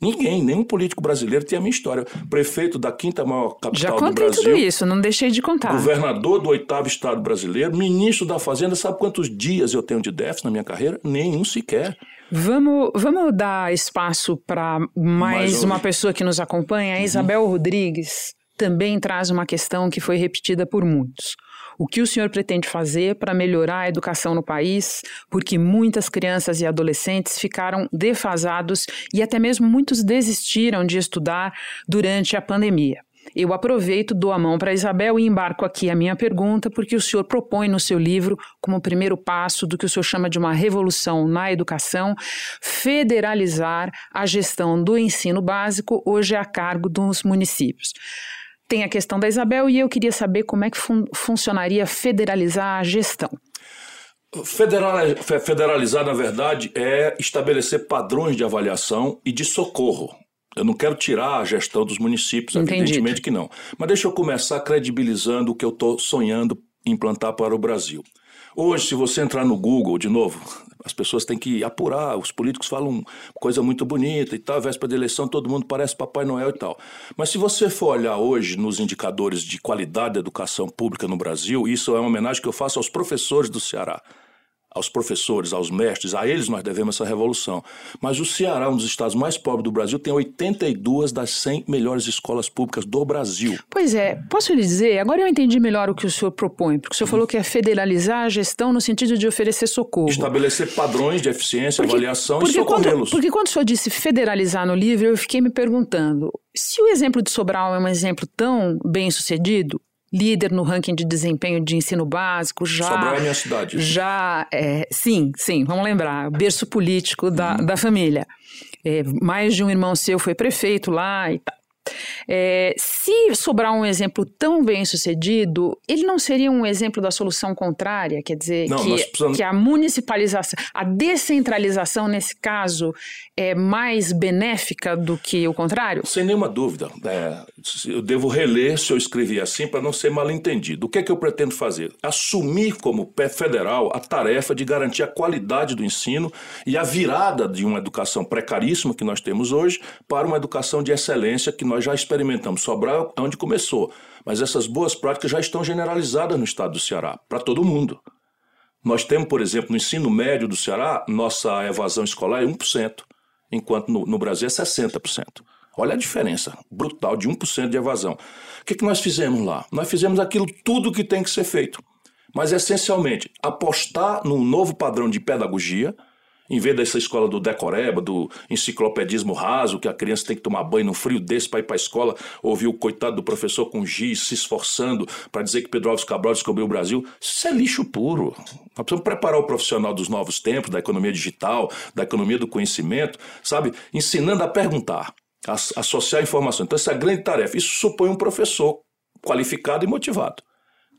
Ninguém, nenhum político brasileiro tem a minha história. Prefeito da quinta maior capital do Brasil. Já tudo isso, não deixei de contar. Governador do oitavo estado brasileiro, ministro da Fazenda. Sabe quantos dias eu tenho de déficit na minha carreira? Nenhum sequer. Vamos, vamos dar espaço para mais, mais uma pessoa que nos acompanha, a uhum. Isabel Rodrigues. Também traz uma questão que foi repetida por muitos. O que o senhor pretende fazer para melhorar a educação no país? Porque muitas crianças e adolescentes ficaram defasados e até mesmo muitos desistiram de estudar durante a pandemia. Eu aproveito, dou a mão para Isabel e embarco aqui a minha pergunta, porque o senhor propõe no seu livro, como primeiro passo do que o senhor chama de uma revolução na educação, federalizar a gestão do ensino básico, hoje a cargo dos municípios. Tem a questão da Isabel e eu queria saber como é que fun funcionaria federalizar a gestão. federalizar, na verdade, é estabelecer padrões de avaliação e de socorro. Eu não quero tirar a gestão dos municípios, Entendido. evidentemente que não. Mas deixa eu começar credibilizando o que eu estou sonhando implantar para o Brasil. Hoje, se você entrar no Google, de novo, as pessoas têm que apurar, os políticos falam coisa muito bonita e tal, véspera da eleição todo mundo parece Papai Noel e tal. Mas se você for olhar hoje nos indicadores de qualidade da educação pública no Brasil, isso é uma homenagem que eu faço aos professores do Ceará aos professores, aos mestres, a eles nós devemos essa revolução. Mas o Ceará, um dos estados mais pobres do Brasil, tem 82 das 100 melhores escolas públicas do Brasil. Pois é, posso lhe dizer, agora eu entendi melhor o que o senhor propõe, porque o senhor falou que é federalizar a gestão no sentido de oferecer socorro. Estabelecer padrões de eficiência, porque, avaliação porque e socorrê-los. Porque quando o senhor disse federalizar no livro, eu fiquei me perguntando, se o exemplo de Sobral é um exemplo tão bem sucedido, líder no ranking de desempenho de ensino básico, já. Sobral é minha cidade. Já, é, sim, sim, vamos lembrar, berço político da, uhum. da família. É, mais de um irmão seu foi prefeito lá e tal. É, se sobrar um exemplo tão bem sucedido, ele não seria um exemplo da solução contrária? Quer dizer, não, que, precisamos... que a municipalização, a descentralização, nesse caso, é mais benéfica do que o contrário? Sem nenhuma dúvida. É, eu devo reler se eu escrevi assim para não ser mal entendido. O que é que eu pretendo fazer? Assumir como pé federal a tarefa de garantir a qualidade do ensino e a virada de uma educação precaríssima que nós temos hoje para uma educação de excelência que nós já experimentamos. É onde começou, mas essas boas práticas já estão generalizadas no estado do Ceará, para todo mundo. Nós temos, por exemplo, no ensino médio do Ceará, nossa evasão escolar é 1%, enquanto no, no Brasil é 60%. Olha a diferença brutal de 1% de evasão. O que, que nós fizemos lá? Nós fizemos aquilo tudo que tem que ser feito. Mas, essencialmente, apostar num novo padrão de pedagogia Em vez dessa escola do decoreba, do enciclopedismo raso, que a criança tem que tomar banho num frio desse para ir para a escola, ouvir o coitado do professor com giz se esforçando para dizer que Pedro Alves Cabral descobriu o Brasil, isso é lixo puro. Nós precisamos preparar o profissional dos novos tempos, da economia digital, da economia do conhecimento, sabe? Ensinando a perguntar, a associar informação. Então, essa é a grande tarefa. Isso supõe um professor qualificado e motivado.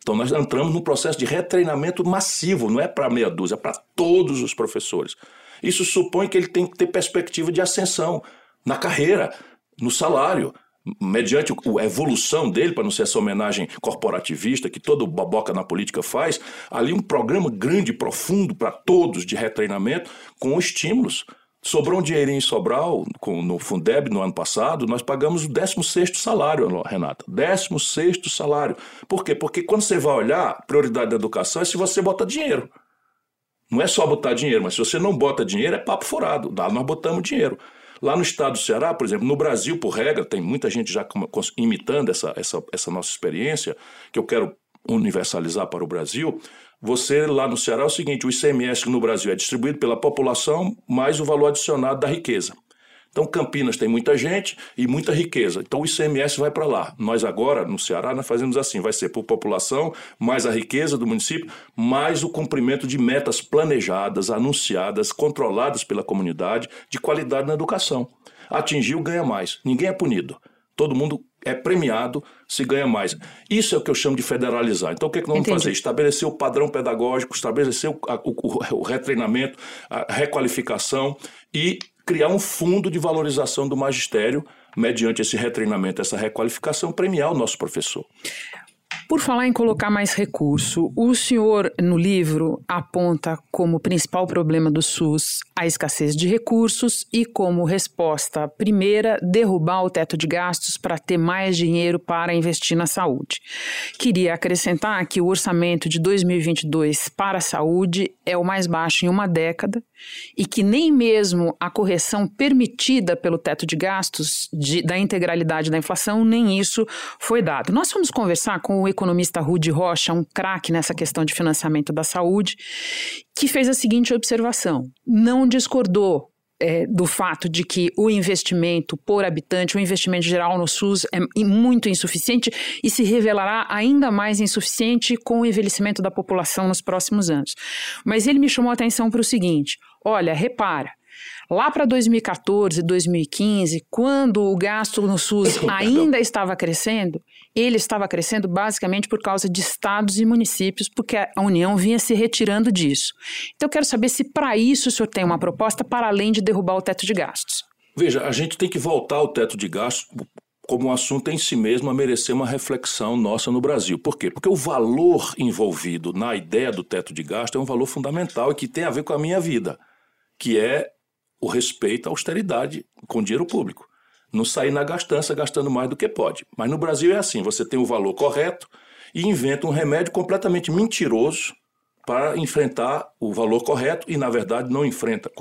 Então, nós entramos num processo de retreinamento massivo, não é para meia dúzia, é para todos os professores. Isso supõe que ele tem que ter perspectiva de ascensão na carreira, no salário, mediante a evolução dele, para não ser essa homenagem corporativista que todo baboca na política faz, ali um programa grande, profundo para todos de retreinamento com estímulos. Sobrou um dinheirinho em Sobral, com, no Fundeb no ano passado, nós pagamos o 16º salário, Renata. 16º salário. Por quê? Porque quando você vai olhar, prioridade da educação é se você bota dinheiro. Não é só botar dinheiro, mas se você não bota dinheiro, é papo furado. Lá nós botamos dinheiro. Lá no estado do Ceará, por exemplo, no Brasil, por regra, tem muita gente já imitando essa, essa, essa nossa experiência, que eu quero universalizar para o Brasil. Você lá no Ceará é o seguinte: o ICMS no Brasil é distribuído pela população mais o valor adicionado da riqueza. Então, Campinas tem muita gente e muita riqueza. Então, o ICMS vai para lá. Nós agora, no Ceará, nós fazemos assim: vai ser por população, mais a riqueza do município, mais o cumprimento de metas planejadas, anunciadas, controladas pela comunidade, de qualidade na educação. Atingiu, ganha mais. Ninguém é punido. Todo mundo é premiado se ganha mais. Isso é o que eu chamo de federalizar. Então, o que, é que nós vamos Entendi. fazer? Estabelecer o padrão pedagógico, estabelecer o, o, o retreinamento, a requalificação e criar um fundo de valorização do magistério, mediante esse retreinamento, essa requalificação, premiar o nosso professor. Por falar em colocar mais recurso, o senhor no livro aponta como principal problema do SUS a escassez de recursos e como resposta primeira derrubar o teto de gastos para ter mais dinheiro para investir na saúde. Queria acrescentar que o orçamento de 2022 para a saúde é o mais baixo em uma década e que nem mesmo a correção permitida pelo teto de gastos de, da integralidade da inflação, nem isso foi dado. Nós fomos conversar com o economista Rude Rocha, um craque nessa questão de financiamento da saúde, que fez a seguinte observação: não discordou é, do fato de que o investimento por habitante, o investimento geral no SUS é muito insuficiente e se revelará ainda mais insuficiente com o envelhecimento da população nos próximos anos. Mas ele me chamou a atenção para o seguinte: olha, repara, Lá para 2014, 2015, quando o gasto no SUS <laughs> ainda estava crescendo, ele estava crescendo basicamente por causa de estados e municípios, porque a União vinha se retirando disso. Então eu quero saber se para isso o senhor tem uma proposta para além de derrubar o teto de gastos. Veja, a gente tem que voltar ao teto de gastos como um assunto em si mesmo a merecer uma reflexão nossa no Brasil. Por quê? Porque o valor envolvido na ideia do teto de gasto é um valor fundamental e que tem a ver com a minha vida, que é o respeito à austeridade com dinheiro público. Não sair na gastança gastando mais do que pode. Mas no Brasil é assim: você tem o valor correto e inventa um remédio completamente mentiroso para enfrentar o valor correto e, na verdade, não enfrenta.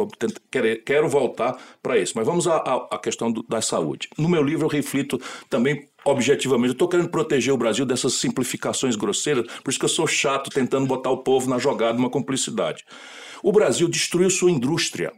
Quero voltar para isso. Mas vamos à, questão da saúde. No meu livro, eu reflito também objetivamente. Eu estou querendo proteger o Brasil dessas simplificações grosseiras, por isso que eu sou chato tentando botar o povo na jogada, numa cumplicidade. O Brasil destruiu sua indústria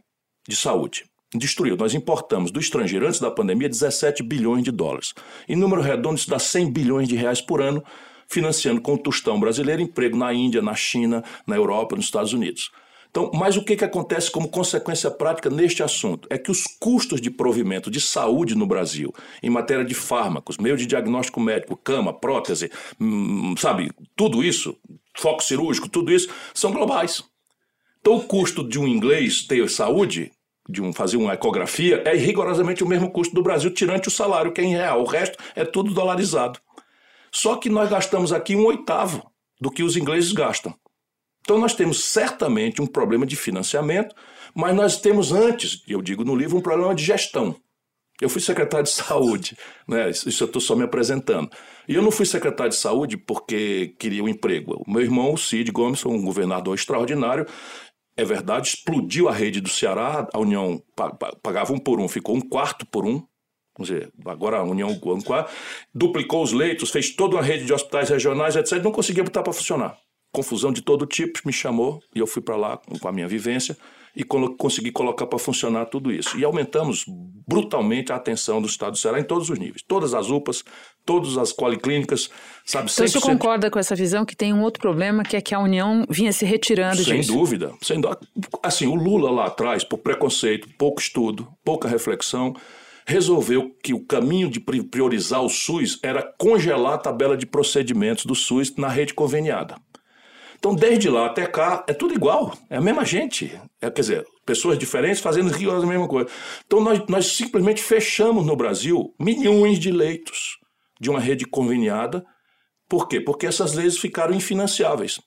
de saúde. Destruiu. Nós importamos do estrangeiro, antes da pandemia, 17 bilhões de dólares. Em número redondo, isso dá 100 bilhões de reais por ano, financiando com o tostão brasileiro emprego na Índia, na China, na Europa, nos Estados Unidos. Então, mas o que, que acontece como consequência prática neste assunto? É que os custos de provimento de saúde no Brasil, em matéria de fármacos, meio de diagnóstico médico, cama, prótese, hum, sabe, tudo isso, foco cirúrgico, tudo isso, são globais. Então, o custo de um inglês ter saúde, de um, fazer uma ecografia, é rigorosamente o mesmo custo do Brasil, tirante o salário, que é em real. O resto é tudo dolarizado. Só que nós gastamos aqui um oitavo do que os ingleses gastam. Então, nós temos certamente um problema de financiamento, mas nós temos antes, eu digo no livro, um problema de gestão. Eu fui secretário de <laughs> saúde, né? isso eu estou só me apresentando. E eu não fui secretário de saúde porque queria um emprego. O meu irmão, o Cid Gomes, um governador extraordinário, é verdade, explodiu a rede do Ceará, a União pagava um por um, ficou um quarto por um. Vamos dizer, agora a União duplicou os leitos, fez toda uma rede de hospitais regionais, etc. Não conseguia botar para funcionar. confusão de todo tipo, me chamou e eu fui para lá com a minha vivência e consegui colocar para funcionar tudo isso. E aumentamos brutalmente a atenção do Estado do Ceará em todos os níveis. Todas as UPAs, todas as policlínicas, sabe? Então, você concorda com essa visão que tem um outro problema, que é que a União vinha se retirando sem disso? Dúvida, sem dúvida. Assim, o Lula lá atrás, por preconceito, pouco estudo, pouca reflexão, resolveu que o caminho de priorizar o SUS era congelar a tabela de procedimentos do SUS na rede conveniada. Então, desde lá até cá, é tudo igual, é a mesma gente. É, quer dizer, pessoas diferentes fazendo rigorosamente a mesma coisa. Então, nós, nós simplesmente fechamos no Brasil milhões de leitos de uma rede conveniada. Por quê? Porque essas leis ficaram infinanciáveis.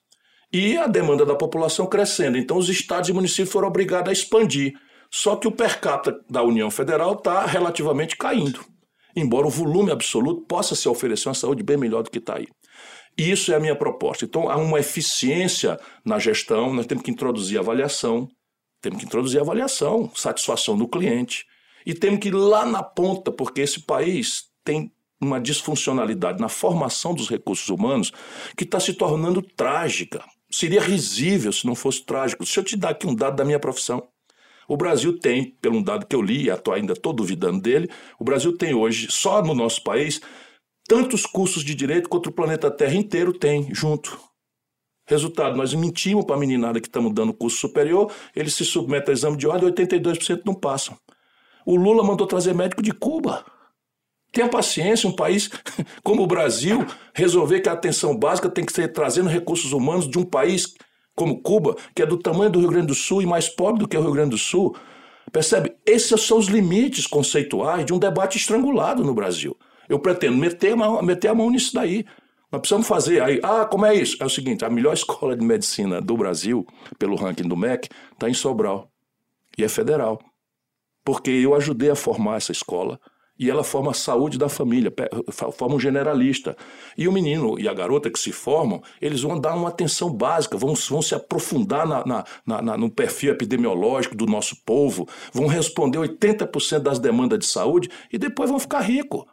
E a demanda da população crescendo. Então, os estados e municípios foram obrigados a expandir. Só que o per capita da União Federal está relativamente caindo. Embora o volume absoluto possa se oferecer uma saúde bem melhor do que está aí. Isso é a minha proposta. Então, há uma eficiência na gestão, nós temos que introduzir avaliação, temos que introduzir avaliação, satisfação do cliente, e temos que ir lá na ponta, porque esse país tem uma disfuncionalidade na formação dos recursos humanos que está se tornando trágica. Seria risível se não fosse trágico. Deixa eu te dar aqui um dado da minha profissão. O Brasil tem, pelo um dado que eu li, e ainda estou duvidando dele, o Brasil tem hoje, só no nosso país, tantos cursos de direito quanto o planeta Terra inteiro tem junto. Resultado, nós mentimos para a meninada que estamos dando curso superior, eles se submetem ao exame de ordem e 82% não passam. O Lula mandou trazer médico de Cuba. Tenha paciência, um país <laughs> como o Brasil resolver que a atenção básica tem que ser trazendo recursos humanos de um país como Cuba, que é do tamanho do Rio Grande do Sul e mais pobre do que o Rio Grande do Sul. Percebe? Esses são os limites conceituais de um debate estrangulado no Brasil. Eu pretendo meter meter a mão nisso daí. Nós precisamos fazer aí. Ah, como é isso? É o seguinte: a melhor escola de medicina do Brasil, pelo ranking do MEC, está em Sobral. E é federal. Porque eu ajudei a formar essa escola e ela forma a saúde da família, forma um generalista. E o menino e a garota que se formam, eles vão dar uma atenção básica, vão, vão se aprofundar na, na, na, no perfil epidemiológico do nosso povo, vão responder 80% das demandas de saúde e depois vão ficar ricos.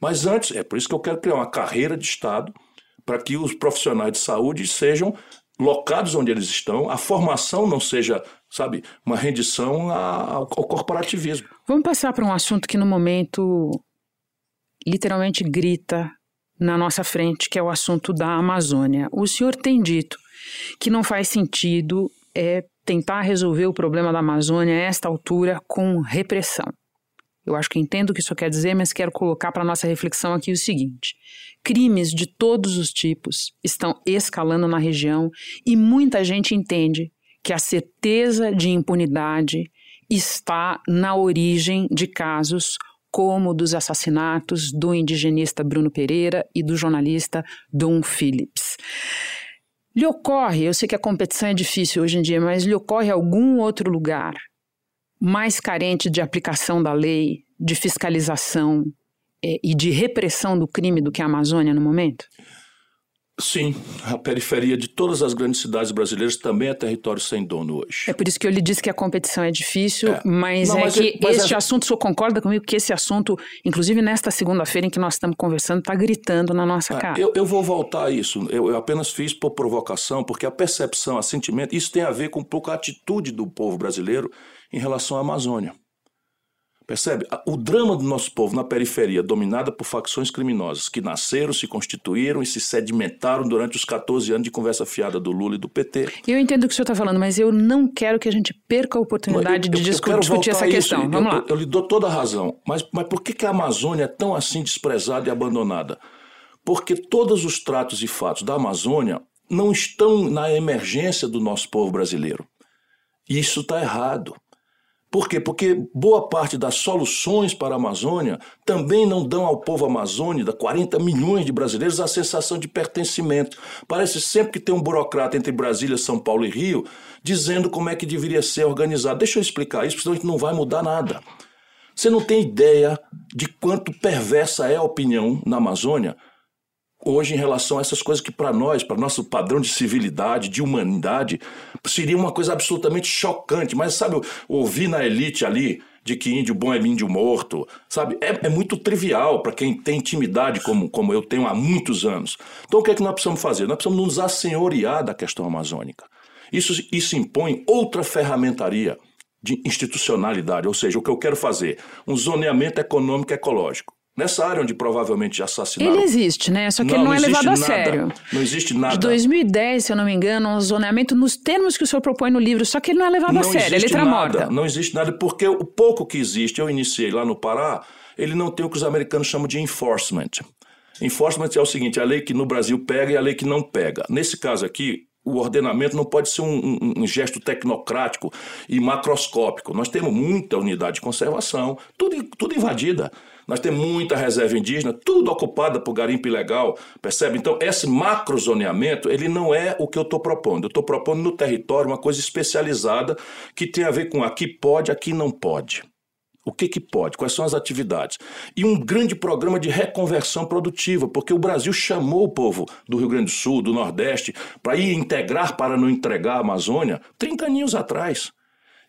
Mas antes, é por isso que eu quero criar uma carreira de Estado para que os profissionais de saúde sejam locados onde eles estão, a formação não seja, sabe, uma rendição ao corporativismo. Vamos passar para um assunto que no momento literalmente grita na nossa frente, que é o assunto da Amazônia. O senhor tem dito que não faz sentido é, tentar resolver o problema da Amazônia a esta altura com repressão. Eu acho que entendo o que isso quer dizer, mas quero colocar para nossa reflexão aqui o seguinte: crimes de todos os tipos estão escalando na região e muita gente entende que a certeza de impunidade está na origem de casos como dos assassinatos do indigenista Bruno Pereira e do jornalista Dom Phillips. Lhe ocorre, eu sei que a competição é difícil hoje em dia, mas lhe ocorre algum outro lugar mais carente de aplicação da lei, de fiscalização é, e de repressão do crime do que a Amazônia no momento? Sim, a periferia de todas as grandes cidades brasileiras também é território sem dono hoje. É por isso que eu lhe disse que a competição é difícil, é. mas Não, é mas que mas este é... assunto, o senhor concorda comigo que esse assunto, inclusive nesta segunda-feira em que nós estamos conversando, está gritando na nossa é, cara? Eu, eu, vou voltar a isso. Eu, eu, apenas fiz por provocação, porque a percepção, a sentimento, isso tem a ver com um pouco a atitude do povo brasileiro em relação à Amazônia. Percebe? O drama do nosso povo na periferia, dominada por facções criminosas que nasceram, se constituíram e se sedimentaram durante os 14 anos de conversa fiada do Lula e do PT. Eu entendo o que o senhor está falando, mas eu não quero que a gente perca a oportunidade eu, eu, de discutir, discutir essa questão. Vamos eu, lá. Eu, lhe dou toda a razão. Mas, mas por que, que a Amazônia é tão assim desprezada e abandonada? Porque todos os tratos e fatos da Amazônia não estão na emergência do nosso povo brasileiro. E isso está errado. Por quê? Porque boa parte das soluções para a Amazônia também não dão ao povo amazônida, 40 milhões de brasileiros, a sensação de pertencimento. Parece sempre que tem um burocrata entre Brasília, São Paulo e Rio dizendo como é que deveria ser organizado. Deixa eu explicar isso, senão a gente não vai mudar nada. Você não tem ideia de quanto perversa é a opinião na Amazônia hoje em relação a essas coisas que para nós, para nosso padrão de civilidade, de humanidade, seria uma coisa absolutamente chocante. Mas sabe, ouvir na elite ali de que índio bom é índio morto, sabe? É, é muito trivial para quem tem intimidade como, como eu tenho há muitos anos. Então o que é que nós precisamos fazer? Nós precisamos nos assenhorear da questão amazônica. Isso, isso impõe outra ferramentaria de institucionalidade, ou seja, o que eu quero fazer, um zoneamento econômico ecológico. Nessa área onde provavelmente assassinaram. Ele existe, né? Só que não, ele não, é levado a nada, sério. Não existe nada. De 2010, se eu não me engano, um zoneamento nos termos que o senhor propõe no livro, só que ele não é levado não a sério, é letra nada, morta. Não existe nada, porque o pouco que existe, eu iniciei lá no Pará, ele não tem o que os americanos chamam de enforcement. Enforcement é o seguinte: a lei que no Brasil pega e a lei que não pega. Nesse caso aqui, o ordenamento não pode ser um, um, um, gesto tecnocrático e macroscópico. Nós temos muita unidade de conservação, tudo, tudo invadida. Nós temos muita reserva indígena, tudo ocupada por garimpo ilegal, percebe? Então, esse macrozoneamento, ele não é o que eu estou propondo. Eu estou propondo no território uma coisa especializada que tem a ver com aqui pode, aqui não pode. O que, que pode? Quais são as atividades? E um grande programa de reconversão produtiva, porque o Brasil chamou o povo do Rio Grande do Sul, do Nordeste, para ir integrar para não entregar a Amazônia 30 anos atrás.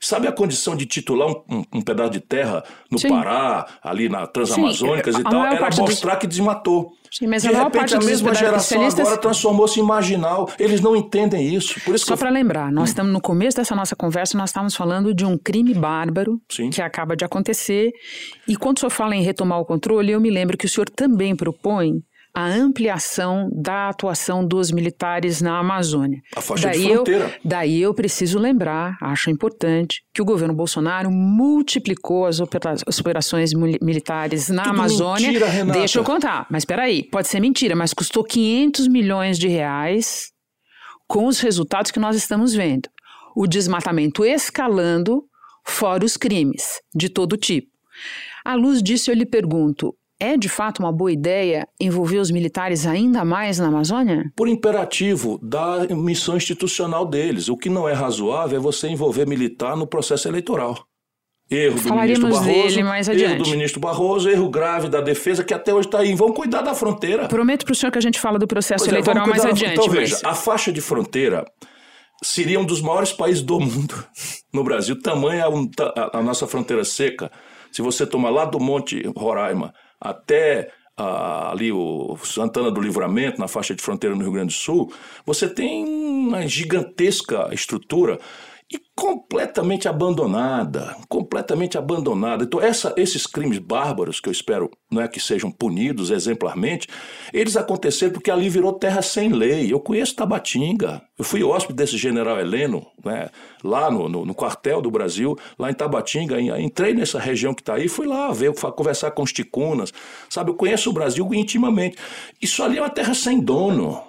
Sabe a condição de titular um, um, um pedaço de terra no Sim. Pará, ali na Transamazônicas Sim, e tal? Era mostrar dos... que desmatou. Sim, mas de a repente, a mesma geração agora transformou-se em marginal. Eles não entendem isso. Por isso Só eu... para lembrar, nós estamos no começo dessa nossa conversa, nós estávamos falando de um crime bárbaro Sim. que acaba de acontecer. E quando o senhor fala em retomar o controle, eu me lembro que o senhor também propõe a ampliação da atuação dos militares na Amazônia. A faixa daí de fronteira. Eu, daí eu preciso lembrar, acho importante, que o governo Bolsonaro multiplicou as, opera as operações militares na Tudo Amazônia. Mentira, Renata. Deixa eu contar, mas espera aí, pode ser mentira, mas custou 500 milhões de reais com os resultados que nós estamos vendo. O desmatamento escalando, fora os crimes de todo tipo. À luz disso, eu lhe pergunto: é de fato uma boa ideia envolver os militares ainda mais na Amazônia? Por imperativo da missão institucional deles. O que não é razoável é você envolver militar no processo eleitoral. Erro do Falaremos ministro Barroso, dele mais erro adiante. do ministro Barroso, erro grave da defesa que até hoje está aí. Vão cuidar da fronteira. Prometo para o senhor que a gente fala do processo Pois é, eleitoral vamos mais da- adiante. Então, veja, mas... a faixa de fronteira seria um dos maiores países do mundo <laughs> no Brasil. Tamanha ta- a, a nossa fronteira seca. Se você tomar lá do Monte Roraima até ah, ali o Santana do Livramento, na faixa de fronteira no Rio Grande do Sul, você tem uma gigantesca estrutura e completamente abandonada, completamente abandonada. Então, essa- esses crimes bárbaros, que eu espero não é, que sejam punidos exemplarmente, eles aconteceram porque ali virou terra sem lei. Eu conheço Tabatinga, eu fui hóspede desse general Heleno, né, lá no, no- no quartel do Brasil, lá em Tabatinga, em- entrei nessa região que está aí, fui lá ver, conversar com os ticunas, sabe? Eu conheço o Brasil intimamente. Isso ali é uma terra sem dono.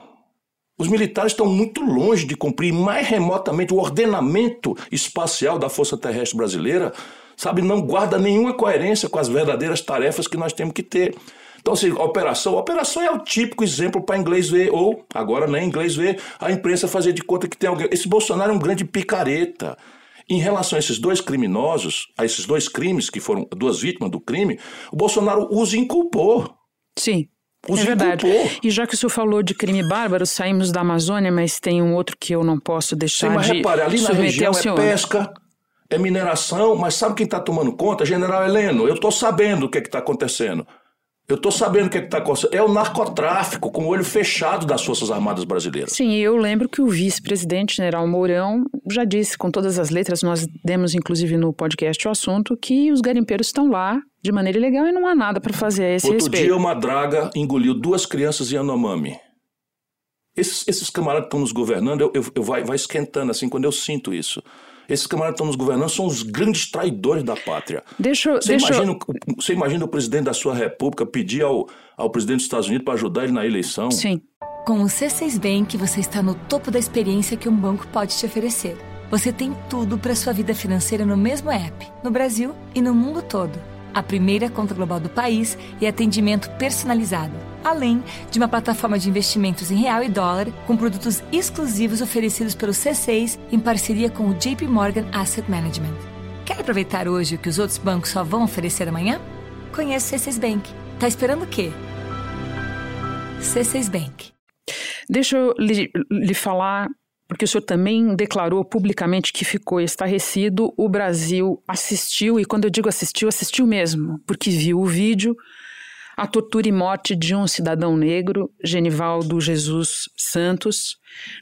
Os militares estão muito longe de cumprir mais remotamente o ordenamento espacial da Força Terrestre Brasileira, sabe? Não guarda nenhuma coerência com as verdadeiras tarefas que nós temos que ter. Então, assim, operação, operação é o típico exemplo para inglês ver, ou agora nem inglês ver, a imprensa fazer de conta que tem alguém. Esse Bolsonaro é um grande picareta. Em relação a esses dois criminosos, a esses dois crimes que foram duas vítimas do crime, o Bolsonaro os inculpou. Sim. Os é verdade. inculpou. E já que o senhor falou de crime bárbaro, saímos da Amazônia, mas tem um outro que eu não posso Sim, deixar mas de repare, ali na região é senhor. pesca, é mineração, mas sabe quem está tomando conta? General Heleno. Eu estou sabendo o que está acontecendo. Eu estou sabendo o que está acontecendo. É o narcotráfico com o olho fechado das Forças Armadas Brasileiras. Sim, eu lembro que o vice-presidente general Mourão já disse com todas as letras, nós demos inclusive no podcast o assunto, que os garimpeiros estão lá de maneira ilegal e não há nada para fazer a esse Outro respeito. dia uma draga engoliu duas crianças em Yanomami. Esses, esses camaradas que estão nos governando, eu, eu, eu vai, vai esquentando assim quando eu sinto isso. Esses camaradas que estão nos governando são os grandes traidores da pátria. Deixa, eu- Você, deixa imagina, o- você imagina o presidente da sua república pedir ao, ao presidente dos Estados Unidos para ajudar ele na eleição? Sim. Com o C6 Bank, você está no topo da experiência que um banco pode te oferecer. Você tem tudo para sua vida financeira no mesmo app, no Brasil e no mundo todo. A primeira conta global do país e atendimento personalizado. Além de uma plataforma de investimentos em real e dólar, com produtos exclusivos oferecidos pelo C6 em parceria com o JP Morgan Asset Management. Quer aproveitar hoje o que os outros bancos só vão oferecer amanhã? Conheça o C6 Bank. Tá esperando o quê? C6 Bank. Deixa eu lhe, lhe falar porque o senhor também declarou publicamente que ficou estarrecido. O Brasil assistiu, e quando eu digo assistiu, assistiu mesmo, porque viu o vídeo, a tortura e morte de um cidadão negro, Genivaldo Jesus Santos,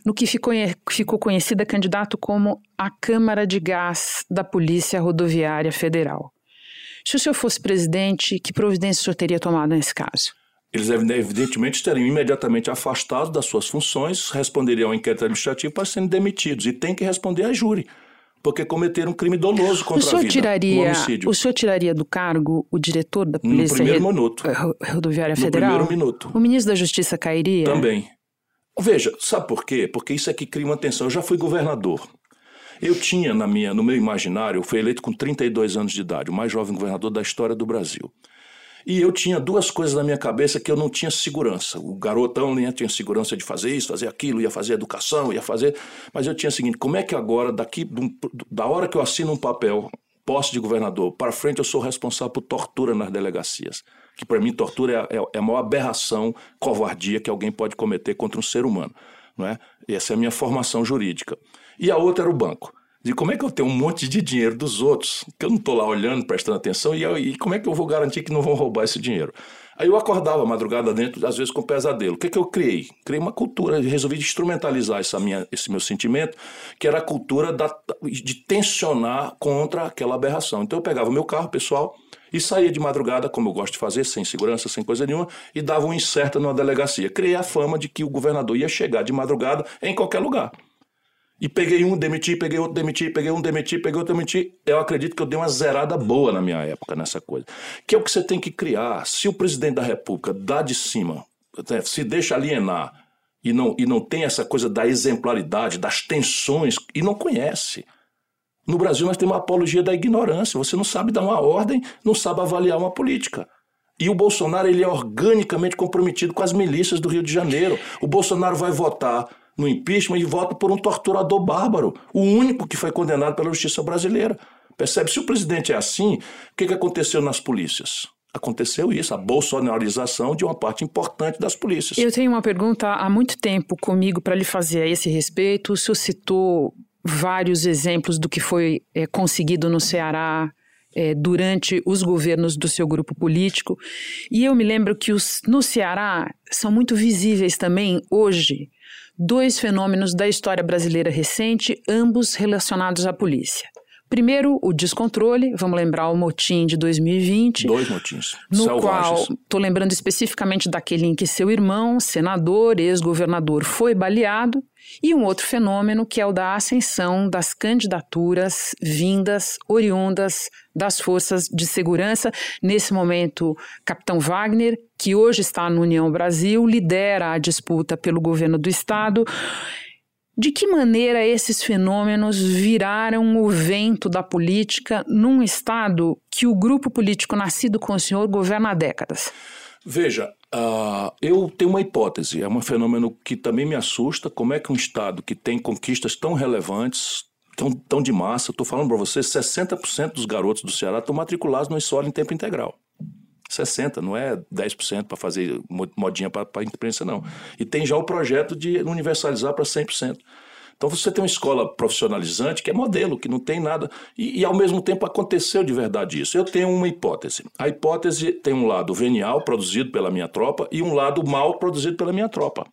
no que ficou, ficou conhecida candidato como a Câmara de Gás da Polícia Rodoviária Federal. Se o senhor fosse presidente, que providência o senhor teria tomado nesse caso? Eles evidentemente estariam imediatamente afastados das suas funções, responderiam ao inquérito administrativo para serem demitidos e tem que responder a júri, porque cometeram um crime doloso contra o senhor a vida, tiraria, um homicídio. O senhor tiraria do cargo o diretor da Polícia no primeiro minuto. Rodoviária Federal? No primeiro minuto. O ministro da Justiça cairia? Também. Veja, sabe por quê? Porque isso aqui cria uma tensão. Eu já fui governador. Eu tinha na minha, no meu imaginário, eu fui eleito com 32 anos de idade, o mais jovem governador da história do Brasil. E eu tinha duas coisas na minha cabeça que eu não tinha segurança. O garotão nem tinha segurança de fazer isso, fazer aquilo, ia fazer educação, ia fazer. Mas eu tinha o seguinte: como é que agora, daqui, da hora que eu assino um papel, posse de governador, para frente, eu sou responsável por tortura nas delegacias? Que para mim, tortura é, é, é a maior aberração, covardia que alguém pode cometer contra um ser humano. Não é? Essa é a minha formação jurídica. E a outra era o banco. De como é que eu tenho um monte de dinheiro dos outros, que eu não estou lá olhando, prestando atenção, e, eu, e, como é que eu vou garantir que não vão roubar esse dinheiro? Aí eu acordava madrugada dentro, às vezes com pesadelo. O que, que eu criei? Criei uma cultura, resolvi instrumentalizar essa minha, esse meu sentimento, que era a cultura da, de tensionar contra aquela aberração. Então eu pegava o meu carro pessoal e saía de madrugada, como eu gosto de fazer, sem segurança, sem coisa nenhuma, e dava um incerto numa delegacia. Criei a fama de que o governador ia chegar de madrugada em qualquer lugar. E peguei um, demiti, peguei outro, demiti, peguei um, demiti, peguei outro, demiti. Eu acredito que eu dei uma zerada boa na minha época nessa coisa. Que é o que você tem que criar. Se o presidente da República dá de cima, né, se deixa alienar e não, e não tem essa coisa da exemplaridade, das tensões, e não conhece. No Brasil nós temos uma apologia da ignorância. Você não sabe dar uma ordem, não sabe avaliar uma política. E o Bolsonaro ele é organicamente comprometido com as milícias do Rio de Janeiro. O Bolsonaro vai votar no impeachment e vota por um torturador bárbaro, o único que foi condenado pela justiça brasileira. Percebe? Se o presidente é assim, o que, que aconteceu nas polícias? Aconteceu isso, a bolsonarização de uma parte importante das polícias. Eu tenho uma pergunta há muito tempo comigo para lhe fazer a esse respeito. O senhor citou vários exemplos do que foi é, conseguido no Ceará, é, durante os governos do seu grupo político. E eu me lembro que os, no Ceará são muito visíveis também hoje dois fenômenos da história brasileira recente, ambos relacionados à polícia. Primeiro, o descontrole, vamos lembrar o motim de 2020. Dois motins. No selvagens. qual, estou lembrando especificamente daquele em que seu irmão, senador, ex-governador, foi baleado, e um outro fenômeno que é o da ascensão das candidaturas vindas, oriundas das forças de segurança. Nesse momento, Capitão Wagner, que hoje está no União Brasil, lidera a disputa pelo governo do Estado. De que maneira esses fenômenos viraram o vento da política num Estado que o grupo político nascido com o senhor governa há décadas? Veja, uh, eu tenho uma hipótese, é um fenômeno que também me assusta. Como é que um Estado que tem conquistas tão relevantes, tão, tão de massa, estou falando para você, 60% dos garotos do Ceará estão matriculados no escola em tempo integral. 60, não é 10% para fazer modinha para a imprensa, não. E tem já o projeto de universalizar para 100%. Então você tem uma escola profissionalizante que é modelo, que não tem nada. E, e, ao mesmo tempo aconteceu de verdade isso. Eu tenho uma hipótese. A hipótese tem um lado venial, produzido pela minha tropa, e um lado mal, produzido pela minha tropa.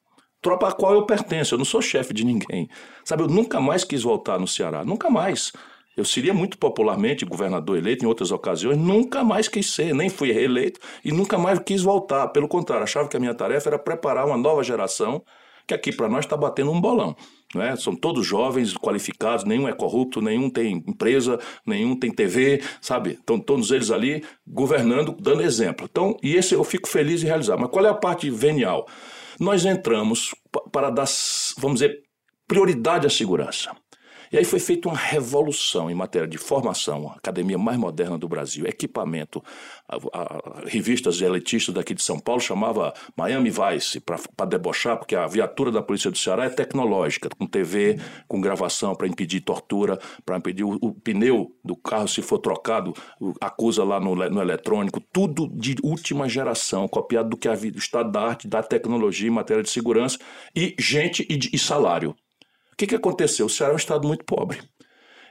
Tropa a qual eu pertenço, eu não sou chefe de ninguém. Sabe, eu nunca mais quis voltar no Ceará, nunca mais. Eu seria muito popularmente governador eleito em outras ocasiões, nunca mais quis ser, nem fui reeleito e nunca mais quis voltar. Pelo contrário, achava que a minha tarefa era preparar uma nova geração que aqui para nós está batendo um bolão. Não é? São todos jovens, qualificados, nenhum é corrupto, nenhum tem empresa, nenhum tem TV, sabe? Estão todos eles ali governando, dando exemplo. Então, e esse eu fico feliz em realizar. Mas qual é a parte venial? Nós entramos para dar, vamos dizer, prioridade à segurança. E aí foi feita uma revolução em matéria de formação, a academia mais moderna do Brasil, equipamento. A, a, revistas elitistas daqui de São Paulo chamava Miami Vice para debochar, porque a viatura da Polícia do Ceará é tecnológica, com TV, com gravação para impedir tortura, para impedir o, o, pneu do carro, se for trocado, acusa lá no, no eletrônico, tudo de última geração, copiado do que havia do estado da arte, da tecnologia em matéria de segurança e gente e, e salário. O que, que aconteceu? O Ceará é um estado muito pobre.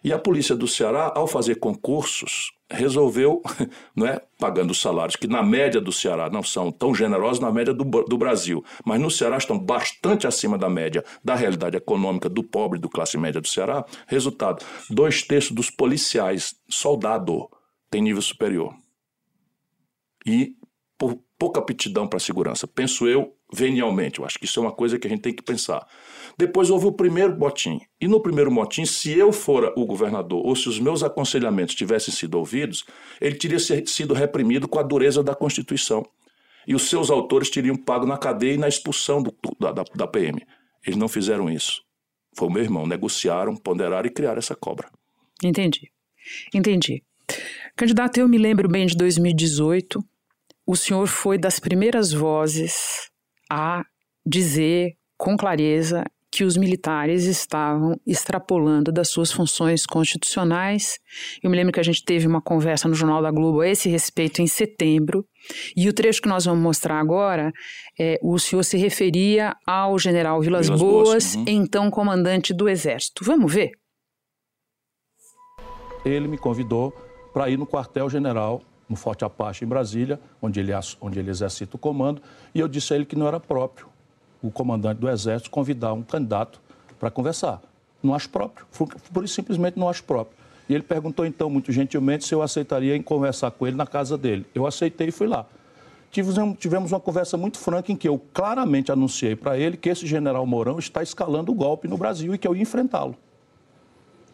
E a polícia do Ceará, ao fazer concursos, resolveu, <laughs> não é, pagando os salários que na média do Ceará não são tão generosos na média do, do Brasil, mas no Ceará estão bastante acima da média da realidade econômica do pobre do classe média do Ceará. Resultado: dois terços dos policiais, soldado, tem nível superior. E por pouca aptidão para a segurança. Penso eu, venialmente. Eu acho que isso é uma coisa que a gente tem que pensar. Depois houve o primeiro motim. E no primeiro motim, se eu fora o governador ou se os meus aconselhamentos tivessem sido ouvidos, ele teria sido reprimido com a dureza da Constituição. E os seus autores teriam pago na cadeia e na expulsão do, da, da, da PM. Eles não fizeram isso. Foi o meu irmão. Negociaram, ponderaram e criaram essa cobra. Entendi. Entendi. Candidato, eu me lembro bem de 2018 o senhor foi das primeiras vozes a dizer com clareza que os militares estavam extrapolando das suas funções constitucionais. Eu me lembro que a gente teve uma conversa no Jornal da Globo a esse respeito em setembro, e o trecho que nós vamos mostrar agora, é, o senhor se referia ao general Vilas, Vilas Boas, Boas uhum. então comandante do Exército. Vamos ver? Ele me convidou para ir no quartel-general no Forte Apache em Brasília, onde ele, onde ele exercita o comando, e eu disse a ele que não era próprio o comandante do Exército convidar um candidato para conversar. Não acho próprio, por isso simplesmente não acho próprio. E ele perguntou então, muito gentilmente, se eu aceitaria em conversar com ele na casa dele. Eu aceitei e fui lá. Tivemos uma conversa muito franca em que eu claramente anunciei para ele que esse general Mourão está escalando o golpe no Brasil e que eu ia enfrentá-lo.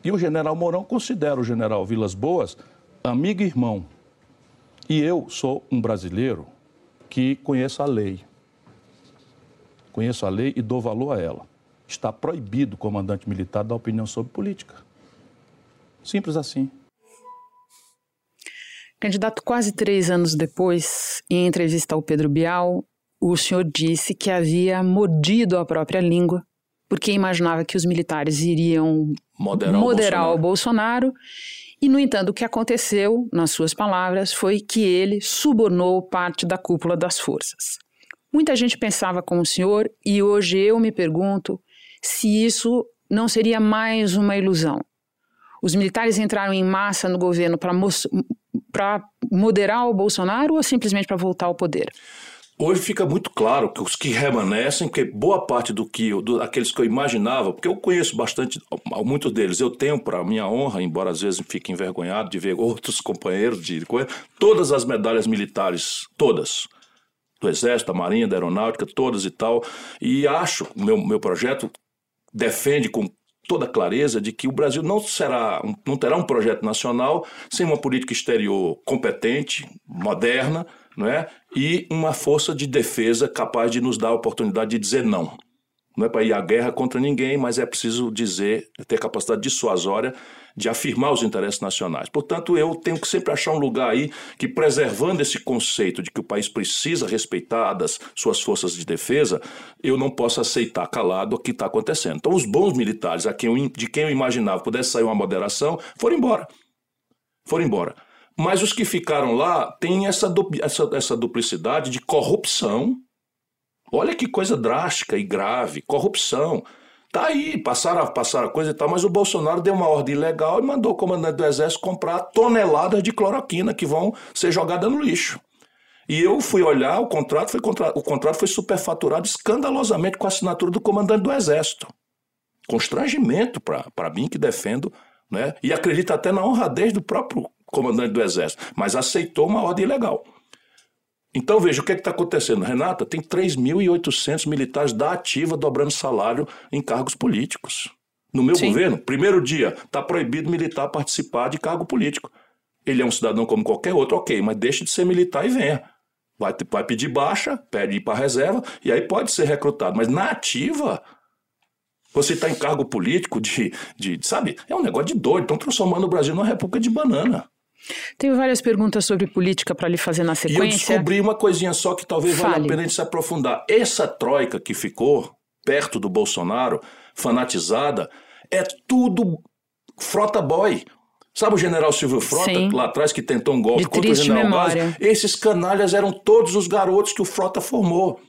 E o general Mourão considera o general Vilas Boas amigo e irmão, e eu sou um brasileiro que conheço a lei. Conheço a lei e dou valor a ela. Está proibido o comandante militar dar opinião sobre política. Simples assim. Candidato, quase três anos depois, em entrevista ao Pedro Bial, o senhor disse que havia mordido a própria língua porque imaginava que os militares iriam moderar, moderar o Bolsonaro. O Bolsonaro e, no entanto, o que aconteceu, nas suas palavras, foi que ele subornou parte da cúpula das forças. Muita gente pensava como o senhor, e hoje eu me pergunto se isso não seria mais uma ilusão. Os militares entraram em massa no governo para moderar o Bolsonaro ou simplesmente para voltar ao poder? Hoje fica muito claro que os que remanescem, que boa parte do que do, que eu imaginava, porque eu conheço bastante, muitos deles eu tenho para minha honra, embora às vezes fique envergonhado de ver outros <laughs> companheiros de todas as medalhas militares, todas, do Exército, da Marinha, da Aeronáutica, todas e tal, e acho, meu meu projeto defende com toda clareza de que o Brasil não será, não terá um projeto nacional sem uma política exterior competente, moderna não é? e uma força de defesa capaz de nos dar a oportunidade de dizer não. Não é para ir à guerra contra ninguém, mas é preciso dizer, ter capacidade dissuasória de afirmar os interesses nacionais. Portanto, eu tenho que sempre achar um lugar aí que, preservando esse conceito de que o país precisa respeitar das suas forças de defesa, eu não posso aceitar calado o que está acontecendo. Então, os bons militares, a quem eu, de quem eu imaginava pudesse sair uma moderação, foram embora. Foram embora. Mas os que ficaram lá têm essa, essa, essa duplicidade de corrupção. Olha que coisa drástica e grave, corrupção. Tá aí, passaram, passaram a coisa e tal, mas o Bolsonaro deu uma ordem ilegal e mandou o comandante do Exército comprar toneladas de cloroquina que vão ser jogadas no lixo. E eu fui olhar, o contrato foi, o contrato foi superfaturado escandalosamente com a assinatura do comandante do Exército. Constrangimento para mim que defendo, né? e acredito até na honradez do próprio comandante do Exército, mas aceitou uma ordem ilegal. Então veja o que é está acontecendo. Renata, tem 3.800 militares da ativa dobrando salário em cargos políticos. No meu Sim. governo, primeiro dia, está proibido militar participar de cargo político. Ele é um cidadão como qualquer outro, ok, mas deixe de ser militar e venha. Vai, vai pedir baixa, pede ir para reserva, e aí pode ser recrutado. Mas na ativa, você está em cargo político de, de, sabe, é um negócio de doido. Estão transformando o Brasil numa república de banana. Tenho várias perguntas sobre política para lhe fazer na sequência. E eu descobri uma coisinha só que talvez Fale. valha a pena a gente se aprofundar. Essa troika que ficou perto do Bolsonaro, fanatizada, é tudo frota boy. Sabe o general Silvio Frota, Sim. lá atrás, que tentou um golpe De contra o general Vaz? Esses canalhas eram todos os garotos que o Frota formou.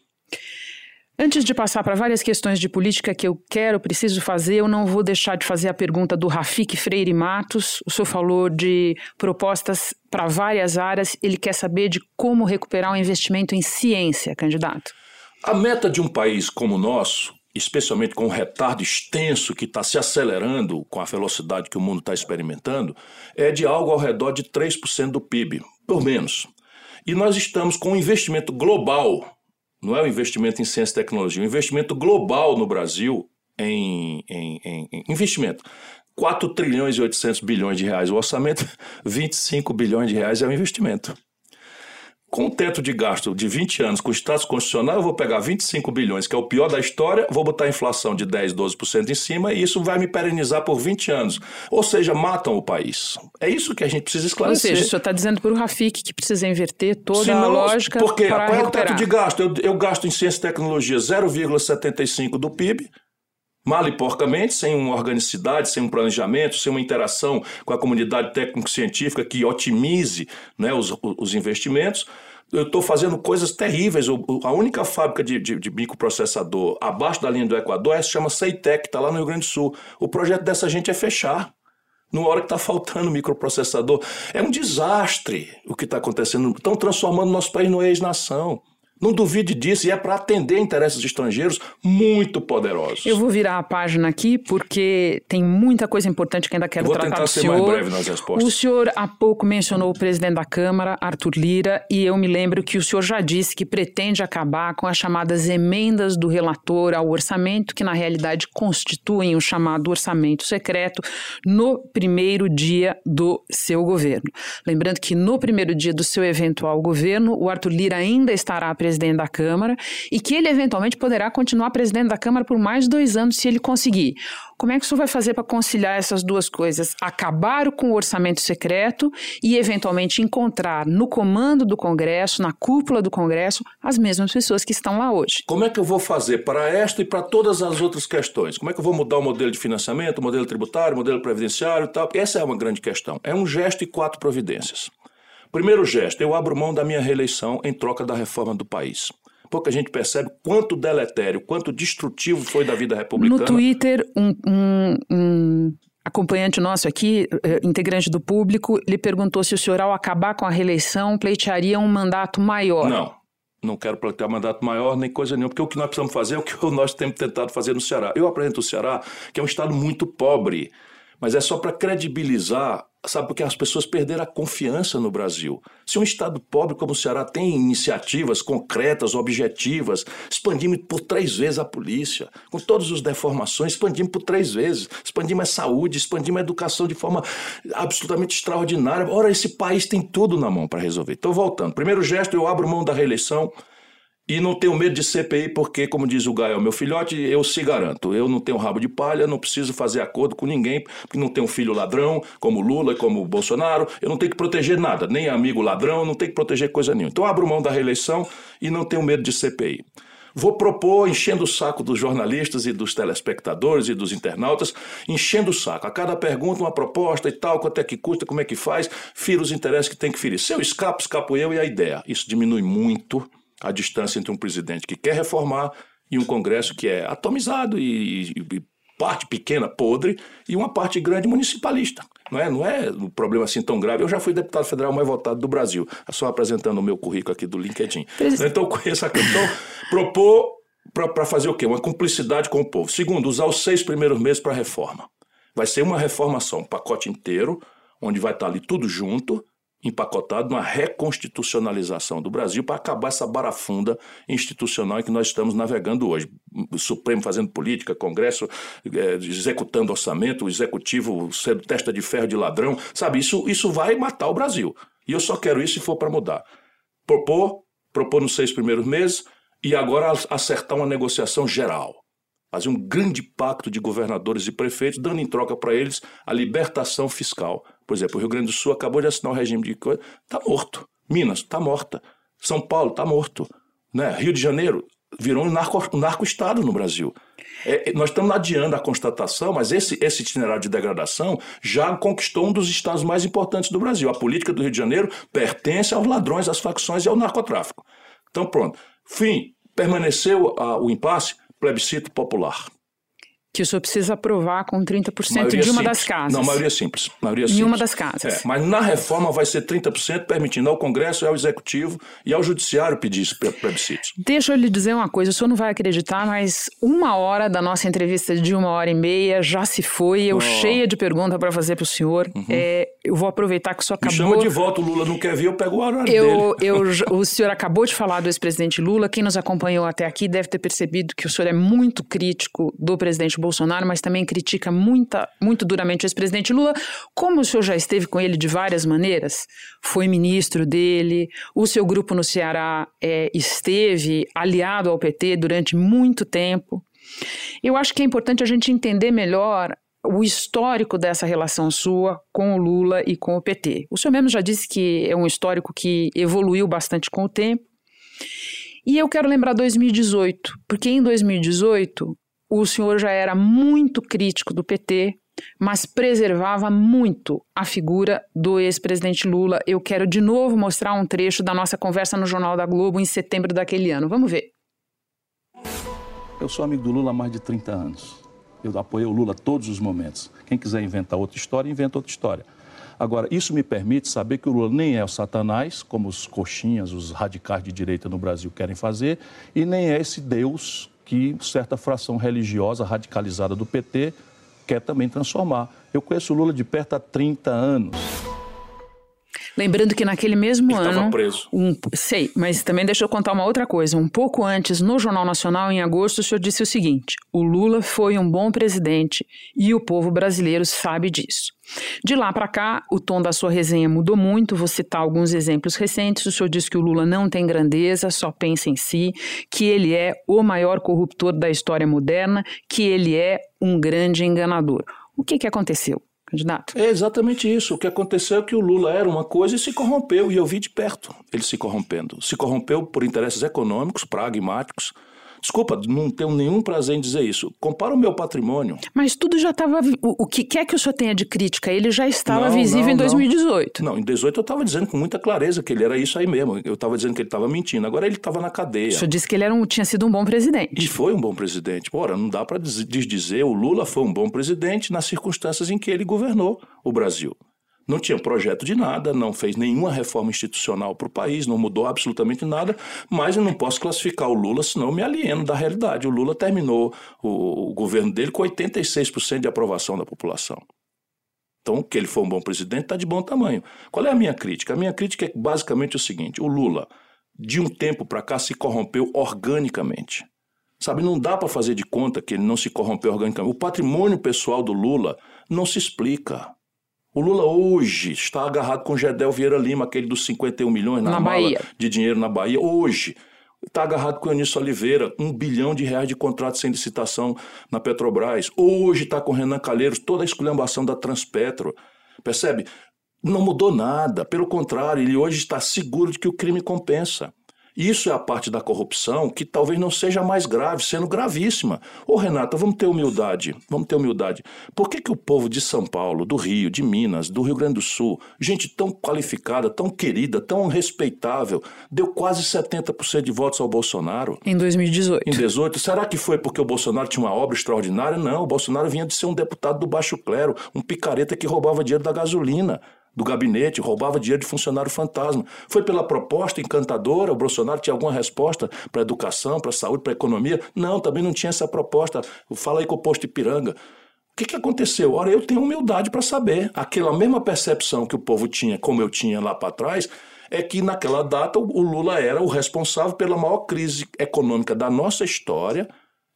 Antes de passar para várias questões de política que eu quero, preciso fazer, eu não vou deixar de fazer a pergunta do Rafik Freire Matos. O senhor falou de propostas para várias áreas, ele quer saber de como recuperar o investimento em ciência, candidato. A meta de um país como o nosso, especialmente com o retardo extenso que está se acelerando com a velocidade que o mundo está experimentando, é de algo ao redor de 3% do PIB, por menos. E nós estamos com um investimento global não é o investimento em ciência e tecnologia, o investimento global no Brasil em, em, em, em investimento. 4 trilhões e 800 bilhões de reais o orçamento, <laughs> 25 bilhões de reais é o investimento. Com o teto de gasto de 20 anos, com o status constitucional, eu vou pegar 25 bilhões, que é o pior da história, vou botar a inflação de 10, 12% em cima e isso vai me perenizar por 20 anos. Ou seja, matam o país. É isso que a gente precisa esclarecer. Ou seja, o senhor está dizendo para o Rafik que precisa inverter toda Senão, a lógica porque para qual é o teto de gasto? Eu, eu gasto em ciência e tecnologia 0,75 do PIB, mal e porcamente, sem uma organicidade, sem um planejamento, sem uma interação com a comunidade técnico-científica que otimize né, os, os investimentos eu estou fazendo coisas terríveis. a única fábrica de, de, de, microprocessador abaixo da linha do Equador é, se chama Ceitec, está lá no Rio Grande do Sul. O projeto dessa gente é fechar. Numa hora que está faltando microprocessador. É um desastre o que está acontecendo. Estão transformando nosso país no ex-nação. Não duvide disso, e é para atender interesses estrangeiros muito poderosos. Eu vou virar a página aqui, porque tem muita coisa importante que ainda quero vou tratar tentar ser senhor. mais breve nas respostas. O senhor há pouco mencionou o presidente da Câmara, Arthur Lira, e eu me lembro que o senhor já disse que pretende acabar com as chamadas emendas do relator ao orçamento, que na realidade constituem o chamado orçamento secreto, no primeiro dia do seu governo. Lembrando que no primeiro dia do seu eventual governo, o Arthur Lira ainda estará presidente presidente da Câmara e que ele eventualmente poderá continuar presidente da Câmara por mais dois anos se ele conseguir. Como é que o senhor vai fazer para conciliar essas duas coisas? Acabar com o orçamento secreto e, eventualmente, encontrar no comando do Congresso, na cúpula do Congresso, as mesmas pessoas que estão lá hoje. Como é que eu vou fazer para esta e para todas as outras questões? Como é que eu vou mudar o modelo de financiamento, o modelo tributário, o modelo previdenciário e tal? Essa é uma grande questão. É um gesto e quatro providências. Primeiro gesto, eu abro mão da minha reeleição em troca da reforma do país. Pouca gente percebe quanto deletério, quanto destrutivo foi da vida republicana. No Twitter, um, um, um acompanhante nosso aqui, eh, integrante do público, lhe perguntou se o senhor, ao acabar com a reeleição, pleitearia um mandato maior. Não, não quero pleitear um mandato maior nem coisa nenhuma, porque o que nós precisamos fazer é o que <laughs> nós temos tentado fazer no Ceará. Eu apresento o Ceará, que é um estado muito pobre, mas é só para credibilizar Sabe, porque as pessoas perderam a confiança no Brasil. Se um Estado pobre como o Ceará tem iniciativas concretas, objetivas, expandimos por três vezes a polícia, com todas as deformações, expandimos por três vezes. Expandimos a saúde, expandimos a educação de forma absolutamente extraordinária. Ora, esse país tem tudo na mão para resolver. Então, voltando. Primeiro gesto, eu abro mão da reeleição e não tenho medo de CPI, porque, como diz o Gael, meu filhote, eu se garanto. Eu não tenho rabo de palha, não preciso fazer acordo com ninguém, porque não tenho filho ladrão, como Lula, como Bolsonaro. Eu não tenho que proteger nada, nem amigo ladrão, não tenho que proteger coisa nenhuma. Então, abro mão da reeleição e não tenho medo de CPI. Vou propor, enchendo o saco dos jornalistas e dos telespectadores e dos internautas, enchendo o saco. A cada pergunta, uma proposta e tal, quanto é que custa, como é que faz, fira os interesses que tem que ferir. Se eu escapo, escapo eu e a ideia. Isso diminui muito a distância entre um presidente que quer reformar e um Congresso que é atomizado e, e, e parte pequena podre e uma parte grande municipalista. Não é, não é um problema assim tão grave. Eu já fui deputado federal mais votado do Brasil, é só apresentando o meu currículo aqui do LinkedIn. Então, com essa questão, propor para fazer o quê? Uma cumplicidade com o povo. Segundo, usar os seis primeiros meses para reforma. Vai ser uma reforma só, um pacote inteiro, onde vai estar ali tudo junto, empacotado numa reconstitucionalização do Brasil para acabar essa barafunda institucional em que nós estamos navegando hoje. O Supremo fazendo política, Congresso é, executando orçamento, o Executivo sendo testa de ferro de ladrão, sabe? Isso, isso vai matar o Brasil. E eu só quero isso se for para mudar. Propor, propor nos seis primeiros meses e agora acertar uma negociação geral fazer um grande pacto de governadores e prefeitos, dando em troca para eles a libertação fiscal. Por exemplo, o Rio Grande do Sul acabou de assinar o regime de coisa, está morto. Minas está morta. São Paulo está morto. Né? Rio de Janeiro virou um narco-estado um narco no Brasil. É, nós estamos adiando a constatação, mas esse, esse itinerário de degradação já conquistou um dos estados mais importantes do Brasil. A política do Rio de Janeiro pertence aos ladrões, às facções e ao narcotráfico. Então, pronto. Fim, Permaneceu a, o impasse, plebiscito popular que o senhor precisa aprovar com 30% maioria de uma simples. das casas. Não, maioria simples. Maioria em simples. uma das casas. É, mas na reforma vai ser 30%, permitindo ao Congresso, ao Executivo e ao Judiciário pedir esse plebiscito. Deixa eu lhe dizer uma coisa, o senhor não vai acreditar, mas uma hora da nossa entrevista de uma hora e meia já se foi, eu oh. cheia de pergunta para fazer para o senhor. Uhum. É, eu vou aproveitar que o senhor acabou... Me chama de volta, o Lula não quer vir, eu pego o horário eu, dele. Eu, o senhor acabou de falar do ex-presidente Lula, quem nos acompanhou até aqui deve ter percebido que o senhor é muito crítico do presidente Bolsonaro, mas também critica muita, muito duramente o ex-presidente Lula, como o senhor já esteve com ele de várias maneiras, foi ministro dele, o seu grupo no Ceará é, esteve aliado ao PT durante muito tempo. Eu acho que é importante a gente entender melhor o histórico dessa relação sua com o Lula e com o PT. O senhor mesmo já disse que é um histórico que evoluiu bastante com o tempo. E eu quero lembrar 2018, porque em 2018 o senhor já era muito crítico do PT, mas preservava muito a figura do ex-presidente Lula. Eu quero de novo mostrar um trecho da nossa conversa no Jornal da Globo em setembro daquele ano. Vamos ver. Eu sou amigo do Lula há mais de 30 anos. Eu apoio o Lula todos os momentos. Quem quiser inventar outra história, inventa outra história. Agora, isso me permite saber que o Lula nem é o Satanás, como os coxinhas, os radicais de direita no Brasil querem fazer, e nem é esse Deus que certa fração religiosa radicalizada do PT quer também transformar. Eu conheço o Lula de perto há 30 anos. Lembrando que naquele mesmo Ele ano. Estava preso. Um, sei, mas também deixa eu contar uma outra coisa. Um pouco antes, no Jornal Nacional, em agosto, o senhor disse o seguinte: o Lula foi um bom presidente e o povo brasileiro sabe disso. De lá para cá, o tom da sua resenha mudou muito. Vou citar alguns exemplos recentes. O senhor disse que o Lula não tem grandeza, só pensa em si, que ele é o maior corruptor da história moderna, que ele é um grande enganador. O que, que aconteceu? candidato? É exatamente isso. O que aconteceu é que o Lula era uma coisa e se corrompeu, e eu vi de perto ele se corrompendo. Se corrompeu por interesses econômicos, pragmáticos, Desculpa, não tenho nenhum prazer em dizer isso. Compara o meu patrimônio. Mas tudo já estava. O, o que quer que o senhor tenha de crítica? Ele já estava não, visível não, em 2018. Não, em 2018 eu estava dizendo com muita clareza que ele era isso aí mesmo. Eu estava dizendo que ele estava mentindo. Agora ele estava na cadeia. O senhor disse que ele era um, tinha sido um bom presidente. E foi um bom presidente. Ora, não dá para desdizer. O Lula foi um bom presidente nas circunstâncias em que ele governou o Brasil. Não tinha projeto de nada, não fez nenhuma reforma institucional para o país, não mudou absolutamente nada, mas eu não posso classificar o Lula, senão eu me alieno da realidade. O Lula terminou o, o governo dele com 86% de aprovação da população. Então, que ele foi um bom presidente, está de bom tamanho. Qual é a minha crítica? A minha crítica é basicamente o seguinte: o Lula, de um tempo para cá, se corrompeu organicamente. Sabe, não dá para fazer de conta que ele não se corrompeu organicamente. O patrimônio pessoal do Lula não se explica. O Lula hoje está agarrado com Gedel Vieira Lima, aquele dos 51 milhões na, na Bahia. de dinheiro na Bahia. Hoje está agarrado com Eunício Oliveira, um bilhão de reais de contrato sem licitação na Petrobras. Hoje está com Renan Calheiros, toda a esculhambação da Transpetro. Percebe? Não mudou nada. Pelo contrário, ele hoje está seguro de que o crime compensa. Isso é a parte da corrupção que talvez não seja mais grave, sendo gravíssima. Ô Renata, vamos ter humildade, vamos ter humildade. Por que, que o povo de São Paulo, do Rio, de Minas, do Rio Grande do Sul, gente tão qualificada, tão querida, tão respeitável, deu quase 70% de votos ao Bolsonaro? Em 2018. Em 2018. Será que foi porque o Bolsonaro tinha uma obra extraordinária? Não, o Bolsonaro vinha de ser um deputado do baixo clero, um picareta que roubava dinheiro da gasolina do gabinete, roubava dinheiro de funcionário fantasma. Foi pela proposta encantadora? O Bolsonaro tinha alguma resposta para a educação, para a saúde, para a economia? Não, também não tinha essa proposta. Fala aí com o posto Ipiranga. O que, que aconteceu? Ora, eu tenho humildade para saber. Aquela mesma percepção que o povo tinha, como eu tinha lá para trás, é que naquela data o Lula era o responsável pela maior crise econômica da nossa história.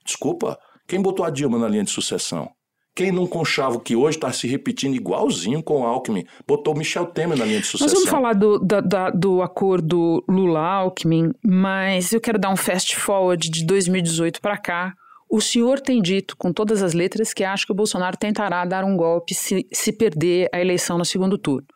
Desculpa, quem botou a Dilma na linha de sucessão? Quem não conchava o que hoje está se repetindo igualzinho com o Alckmin, botou Michel Temer na linha de sucessão. Nós vamos falar do, da, da, do acordo Lula-Alckmin, mas eu quero dar um fast forward de 2018 para cá. O senhor tem dito, com todas as letras, que acha que o Bolsonaro tentará dar um golpe se, se perder a eleição no segundo turno.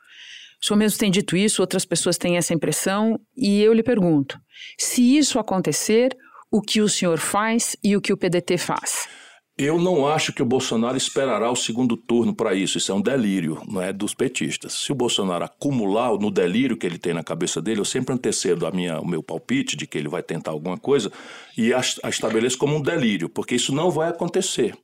O senhor mesmo tem dito isso, outras pessoas têm essa impressão, e eu lhe pergunto: se isso acontecer, o que o senhor faz e o que o PDT faz? Eu não acho que o Bolsonaro esperará o segundo turno para isso. Isso é um delírio, não é dos petistas. Se o Bolsonaro acumular no delírio que ele tem na cabeça dele, eu sempre antecedo a minha, o meu palpite de que ele vai tentar alguma coisa e a, a estabeleço como um delírio, porque isso não vai acontecer.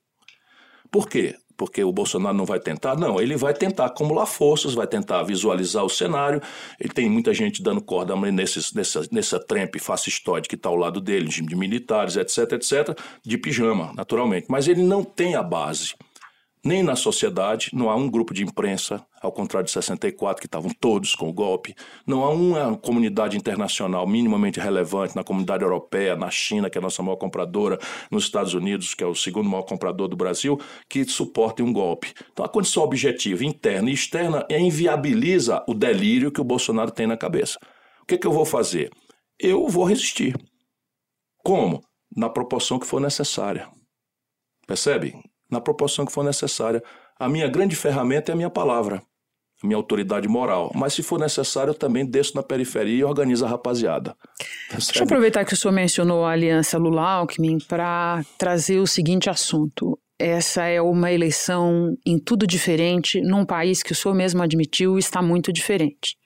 Por quê? Porque o Bolsonaro não vai tentar? Não, ele vai tentar acumular forças, vai tentar visualizar o cenário. Ele tem muita gente dando corda nesses, nessa, nessa trempe fascistoide que está ao lado dele, de militares, etc, etc, de pijama, naturalmente. Mas ele não tem a base nem na sociedade, não há um grupo de imprensa, ao contrário de 64, que estavam todos com o golpe, não há uma comunidade internacional minimamente relevante na comunidade europeia, na China, que é a nossa maior compradora, nos Estados Unidos, que é o segundo maior comprador do Brasil, que suportem um golpe. Então a condição objetiva interna e externa inviabiliza o delírio que o Bolsonaro tem na cabeça. O que, é que eu vou fazer? Eu vou resistir. Como? Na proporção que for necessária. Percebe? Na proporção que for necessária. A minha grande ferramenta é a minha palavra, a minha autoridade moral. Mas se for necessário, eu também desço na periferia e organizo a rapaziada. Deixa eu aproveitar que o senhor mencionou a aliança Lula-Alckmin para trazer o seguinte assunto. Essa é uma eleição em tudo diferente, num país que o senhor mesmo admitiu está muito diferente.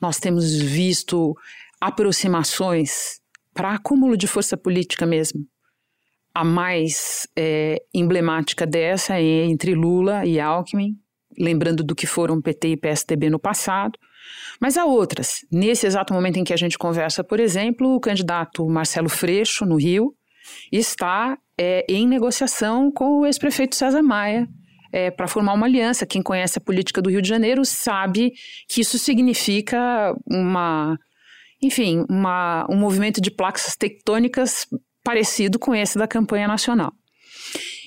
Nós temos visto aproximações para acúmulo de força política mesmo, a mais é, emblemática dessa é entre Lula e Alckmin, lembrando do que foram PT e PSDB no passado. Mas há outras. Nesse exato momento em que a gente conversa, por exemplo, o candidato Marcelo Freixo, no Rio, está é, em negociação com o ex-prefeito César Maia é, para formar uma aliança. Quem conhece a política do Rio de Janeiro sabe que isso significa uma, enfim, uma, um movimento de placas tectônicas parecido com esse da campanha nacional.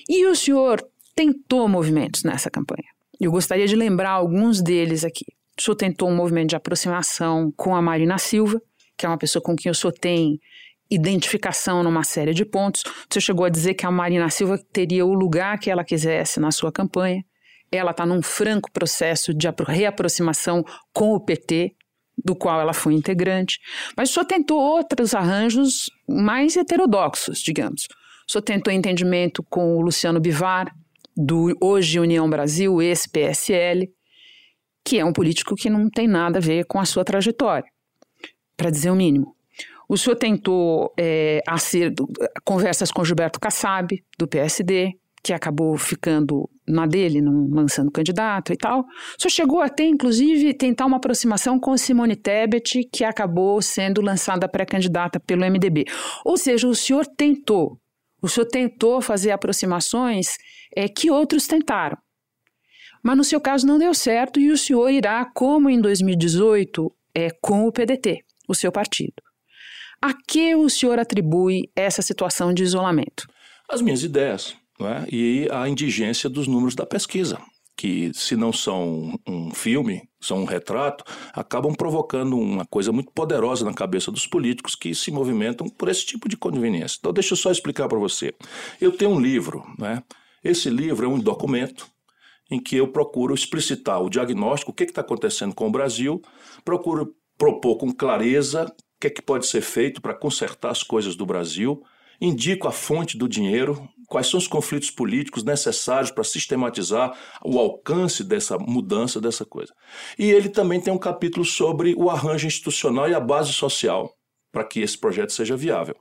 E o senhor tentou movimentos nessa campanha. Eu gostaria de lembrar alguns deles aqui. O senhor tentou um movimento de aproximação com a Marina Silva, que é uma pessoa com quem o senhor tem identificação numa série de pontos. O senhor chegou a dizer que a Marina Silva teria o lugar que ela quisesse na sua campanha. Ela está num franco processo de reaproximação com o PT do qual ela foi integrante, mas senhor tentou outros arranjos mais heterodoxos, digamos. O senhor tentou entendimento com o Luciano Bivar, do Hoje União Brasil, ex-PSL, que é um político que não tem nada a ver com a sua trajetória, para dizer o mínimo. O senhor tentou é, conversas com Gilberto Kassab, do PSD, que acabou ficando na dele, não lançando candidato e tal. Só chegou até, inclusive, tentar uma aproximação com Simone Tebet, que acabou sendo lançada pré-candidata pelo MDB. Ou seja, o senhor tentou, o senhor tentou fazer aproximações é, que outros tentaram. Mas no seu caso não deu certo e o senhor irá, como em 2018, é, com o PDT, o seu partido. A que o senhor atribui essa situação de isolamento? As minhas ideias é? e a indigência dos números da pesquisa, que, se não são um filme, são um retrato, acabam provocando uma coisa muito poderosa na cabeça dos políticos que se movimentam por esse tipo de conveniência. Então, deixa eu só explicar para você. Eu tenho um livro, né? esse livro é um documento em que eu procuro explicitar o diagnóstico, o que está acontecendo com o Brasil, procuro propor com clareza o que, é que pode ser feito para consertar as coisas do Brasil, indico a fonte do dinheiro, quais são os conflitos políticos necessários para sistematizar o alcance dessa mudança, dessa coisa. E ele também tem um capítulo sobre o arranjo institucional e a base social para que esse projeto seja viável.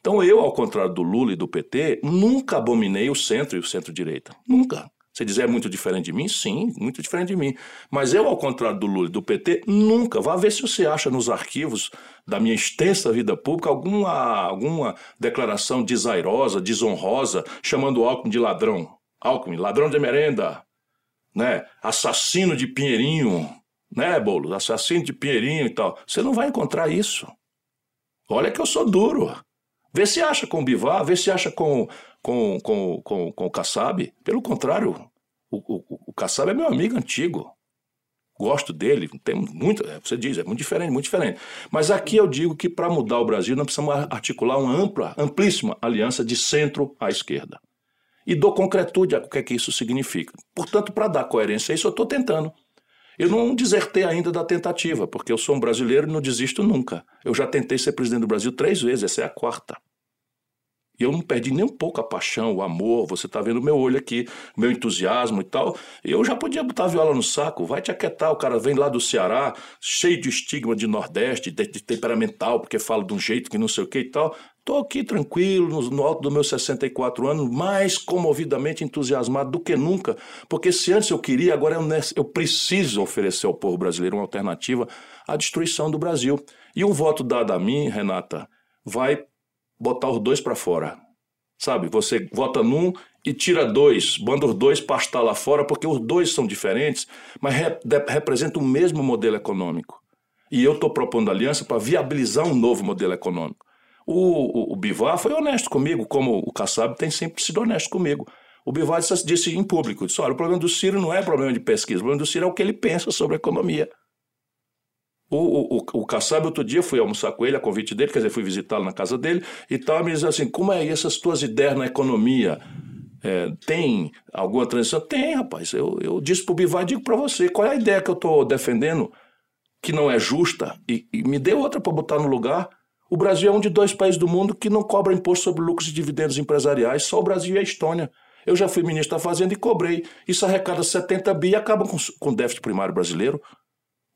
Então eu, ao contrário do Lula e do PT, nunca abominei o centro e o centro-direita. Nunca. Você dizer é muito diferente de mim? Sim, muito diferente de mim. Mas eu, ao contrário do Lula e do PT, nunca. Vá ver se você acha nos arquivos da minha extensa vida pública alguma, alguma declaração desairosa, desonrosa, chamando o Alckmin de ladrão. Alckmin, ladrão de merenda, né? assassino de Pinheirinho, né, Boulos? Assassino de Pinheirinho e tal. Você não vai encontrar isso. Olha que eu sou duro. Vê se acha com o Bivar, vê se acha com, com, com, com, com o Kassab. Pelo contrário, o, o, o Kassab é meu amigo antigo. Gosto dele, tem muito, é, você diz, é muito diferente, muito diferente. Mas aqui eu digo que para mudar o Brasil nós precisamos articular uma ampla, amplíssima aliança de centro à esquerda. E dou concretude a o que é que isso significa. Portanto, para dar coerência a isso, eu estou tentando. Eu não desertei ainda da tentativa, porque eu sou um brasileiro e não desisto nunca. Eu já tentei ser presidente do Brasil três vezes, essa é a quarta. E eu não perdi nem um pouco a paixão, o amor. Você está vendo meu olho aqui, meu entusiasmo e tal. Eu já podia botar a viola no saco. Vai te aquietar. O cara vem lá do Ceará, cheio de estigma de Nordeste, de, de temperamental, porque fala de um jeito que não sei o que e tal. Estou aqui tranquilo, no, no alto dos meus 64 anos, mais comovidamente entusiasmado do que nunca. Porque se antes eu queria, agora eu, eu preciso oferecer ao povo brasileiro uma alternativa à destruição do Brasil. E um voto dado a mim, Renata, vai botar os dois para fora. Sabe? Você vota num e tira dois, manda os dois pastar lá fora, porque os dois são diferentes, mas rep representam o mesmo modelo econômico. E eu estou propondo aliança para viabilizar um novo modelo econômico. O, o, o, Bivar foi honesto comigo, como o Kassab tem sempre sido honesto comigo. O Bivar disse, disse em público, disse, olha, o problema do Ciro não é problema de pesquisa, o problema do Ciro é o que ele pensa sobre a economia. O, o, o Kassab, outro dia, fui almoçar com ele, a convite dele, quer dizer, fui visitá-lo na casa dele, e tal, me diz assim, como é essas tuas ideias na economia? É, tem alguma transição? Tem, rapaz. Eu, eu disse para o Bivar, digo para você, qual é a ideia que eu estou defendendo que não é justa? E, e me dê outra para botar no lugar. O Brasil é um de dois países do mundo que não cobra imposto sobre lucros e dividendos empresariais, só o Brasil e a Estônia. Eu já fui ministro da Fazenda e cobrei. Isso arrecada 70 bi e acaba com, com o déficit primário brasileiro.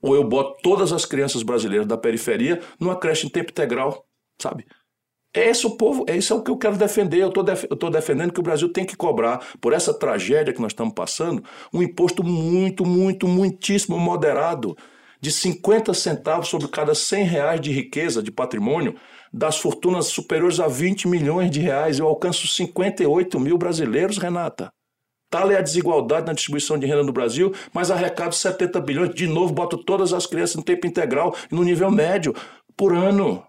Ou eu boto todas as crianças brasileiras da periferia numa creche em tempo integral, sabe? É esse o povo, é isso é o que eu quero defender. Eu estou def defendendo que o Brasil tem que cobrar, por essa tragédia que nós estamos passando, um imposto muito, muito, muitíssimo moderado, de 50 centavos sobre cada 100 reais de riqueza, de patrimônio, das fortunas superiores a 20 milhões de reais. Eu alcanço 58 mil brasileiros, Renata. Tal é a desigualdade na distribuição de renda no Brasil, mas arrecado 70 bilhões. De novo, boto todas as crianças no tempo integral e no nível médio por ano.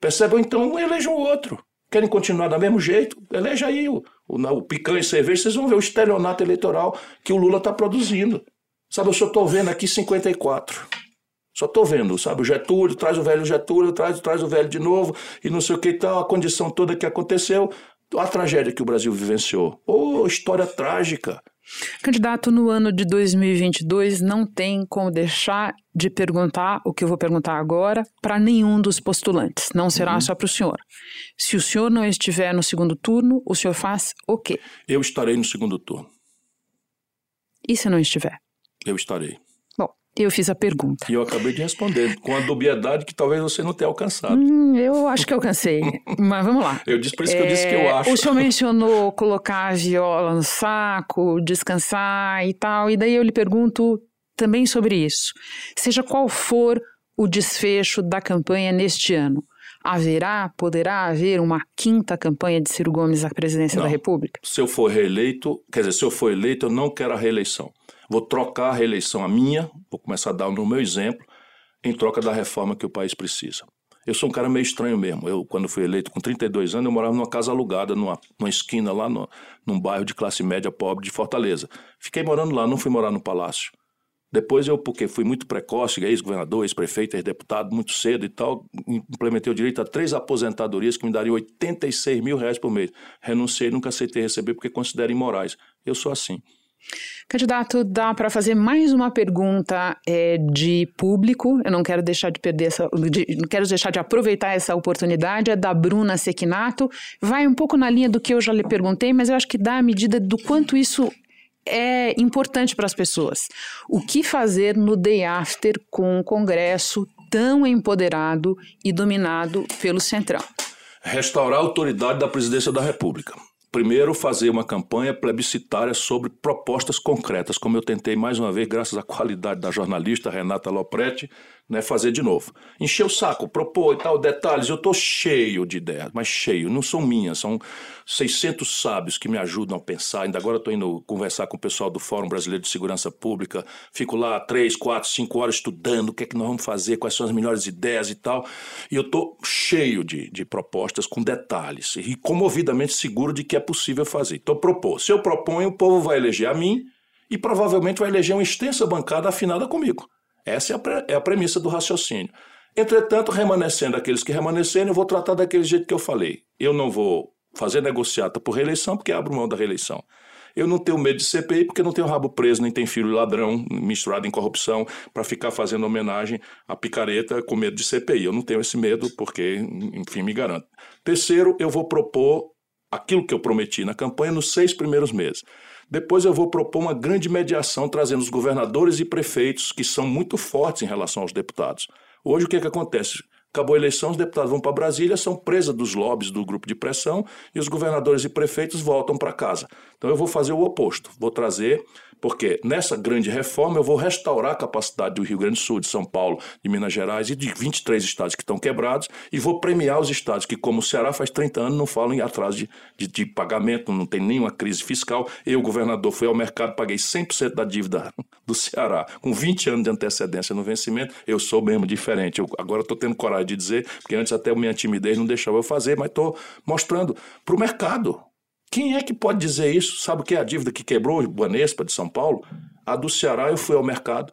Percebam então, elejam outro. Querem continuar do mesmo jeito? Eleja aí o, o, o picanha e cerveja, vocês vão ver o estelionato eleitoral que o Lula está produzindo. Sabe, eu só estou vendo aqui 54. Só estou vendo, sabe? O Getúlio, traz o velho Getúlio, traz, traz o velho de novo, e não sei o que tal, a condição toda que aconteceu a tragédia que o Brasil vivenciou. Ô, oh, história trágica. Candidato, no ano de 2022 não tem como deixar de perguntar o que eu vou perguntar agora para nenhum dos postulantes. Não será uhum. só para o senhor. Se o senhor não estiver no segundo turno, o senhor faz o quê? Eu estarei no segundo turno. E se não estiver? Eu estarei. Eu fiz a pergunta. E eu acabei de responder, com a dubiedade que talvez você não tenha alcançado. Hum, eu acho que alcancei. <laughs> Mas vamos lá. Eu disse por isso que eu disse que eu é, acho. O senhor mencionou colocar a viola no saco, descansar e tal. E daí eu lhe pergunto também sobre isso. Seja qual for o desfecho da campanha neste ano, haverá, poderá haver uma quinta campanha de Ciro Gomes à presidência não. da República? Se eu for reeleito, quer dizer, se eu for eleito, eu não quero a reeleição. Vou trocar a reeleição, a minha, vou começar a dar no meu exemplo, em troca da reforma que o país precisa. Eu sou um cara meio estranho mesmo. Eu, quando fui eleito com 32 anos, eu morava numa casa alugada, numa, numa esquina lá no, num bairro de classe média pobre de Fortaleza. Fiquei morando lá, não fui morar no palácio. Depois eu, porque fui muito precoce, ex-governador, ex-prefeito, ex-deputado, muito cedo e tal, implementei o direito a três aposentadorias que me dariam 86 mil reais por mês. Renunciei, nunca aceitei receber porque considero imorais. Eu sou assim. Candidato, dá para fazer mais uma pergunta é, de público. Eu não quero deixar de perder essa, de, não quero deixar de aproveitar essa oportunidade. É da Bruna Sequinato. Vai um pouco na linha do que eu já lhe perguntei, mas eu acho que dá a medida do quanto isso é importante para as pessoas. O que fazer no day after com um Congresso tão empoderado e dominado pelo Centrão? Restaurar a autoridade da presidência da República. Primeiro, fazer uma campanha plebiscitária sobre propostas concretas, como eu tentei mais uma vez, graças à qualidade da jornalista Renata Lopretti, né, fazer de novo. Encher o saco, propor e tal, detalhes. Eu estou cheio de ideias, mas cheio. Não são minhas, são 600 sábios que me ajudam a pensar. Ainda agora estou indo conversar com o pessoal do Fórum Brasileiro de Segurança Pública. Fico lá três, quatro, cinco horas estudando o que é que nós vamos fazer, quais são as melhores ideias e tal. E eu estou cheio de, de propostas com detalhes e comovidamente seguro de que é possível fazer. Então, propor. Se eu proponho, o povo vai eleger a mim e provavelmente vai eleger uma extensa bancada afinada comigo. Essa é a, é a premissa do raciocínio. Entretanto, remanescendo aqueles que remanecerem, eu vou tratar daquele jeito que eu falei. Eu não vou fazer negociata por reeleição, porque abro mão da reeleição. Eu não tenho medo de CPI porque não tenho rabo preso, nem tenho filho ladrão misturado em corrupção para ficar fazendo homenagem à picareta com medo de CPI. Eu não tenho esse medo porque, enfim, me garanto. Terceiro, eu vou propor aquilo que eu prometi na campanha nos seis primeiros meses. Depois eu vou propor uma grande mediação trazendo os governadores e prefeitos que são muito fortes em relação aos deputados. Hoje o que, é que acontece? Acabou a eleição, os deputados vão para Brasília, são presas dos lobbies do grupo de pressão e os governadores e prefeitos voltam para casa. Então eu vou fazer o oposto, vou trazer porque nessa grande reforma eu vou restaurar a capacidade do Rio Grande do Sul, de São Paulo, de Minas Gerais e de 23 estados que estão quebrados e vou premiar os estados que, como o Ceará, faz 30 anos não falam em atraso de, de, de pagamento, não tem nenhuma crise fiscal. Eu, governador, fui ao mercado, paguei 100% da dívida <laughs> do Ceará, com 20 anos de antecedência no vencimento. Eu sou mesmo diferente. Eu, agora estou tendo coragem de dizer, porque antes até a minha timidez não deixava eu fazer, mas estou mostrando para o mercado quem é que pode dizer isso? Sabe o que é a dívida que quebrou o Banespa de São Paulo? A do Ceará eu fui ao mercado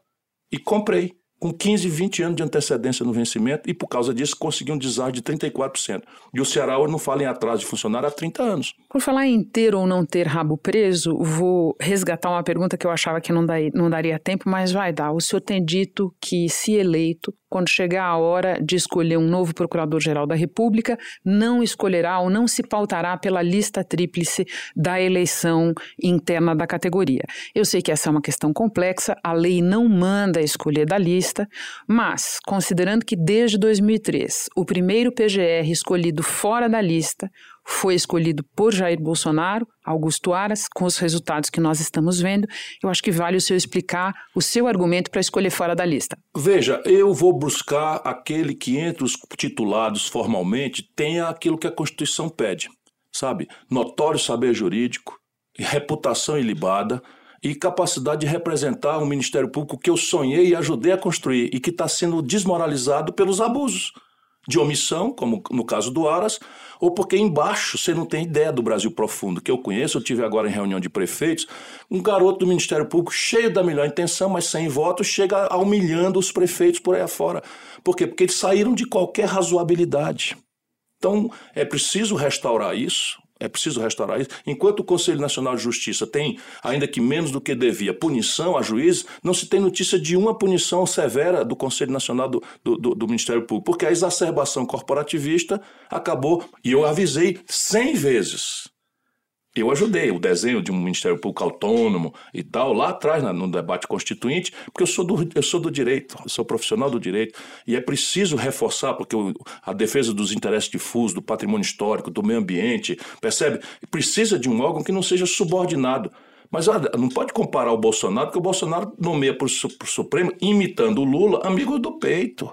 e comprei com 15, 20 anos de antecedência no vencimento e por causa disso consegui um deságio de 34%. E o Ceará hoje não fala em atraso de funcionário há 30 anos. Por falar em ter ou não ter rabo preso, vou resgatar uma pergunta que eu achava que não, não daria tempo, mas vai dar. O senhor tem dito que, se eleito, quando chegar a hora de escolher um novo Procurador-Geral da República, não escolherá ou não se pautará pela lista tríplice da eleição interna da categoria. Eu sei que essa é uma questão complexa, a lei não manda escolher da lista, mas, considerando que desde 2003 o primeiro PGR escolhido fora da lista foi escolhido por Jair Bolsonaro, Augusto Aras, com os resultados que nós estamos vendo. Eu acho que vale o senhor explicar o seu argumento para escolher fora da lista. Veja, eu vou buscar aquele que entre os titulados formalmente tenha aquilo que a Constituição pede, sabe? Notório saber jurídico, reputação ilibada, e capacidade de representar um Ministério Público que eu sonhei e ajudei a construir e que está sendo desmoralizado pelos abusos de omissão, como no caso do Aras, ou porque embaixo você não tem ideia do Brasil profundo, que eu conheço, eu tive agora em reunião de prefeitos, um garoto do Ministério Público cheio da melhor intenção, mas sem voto, chega humilhando os prefeitos por aí afora. Por quê? Porque eles saíram de qualquer razoabilidade. Então, é preciso restaurar isso, é preciso restaurar isso. Enquanto o Conselho Nacional de Justiça tem, ainda que menos do que devia, punição a juízes, não se tem notícia de uma punição severa do Conselho Nacional do, do, do, Ministério Público, porque a exacerbação corporativista acabou, e eu avisei cem vezes eu ajudei o desenho de um Ministério Público autônomo e tal, lá atrás, no debate constituinte, porque eu sou do, eu sou do direito, eu sou profissional do direito, e é preciso reforçar, porque a defesa dos interesses difusos, do patrimônio histórico, do meio ambiente, percebe? Precisa de um órgão que não seja subordinado. Mas olha, não pode comparar o Bolsonaro, porque o Bolsonaro nomeia para o Supremo, imitando o Lula, amigo do peito.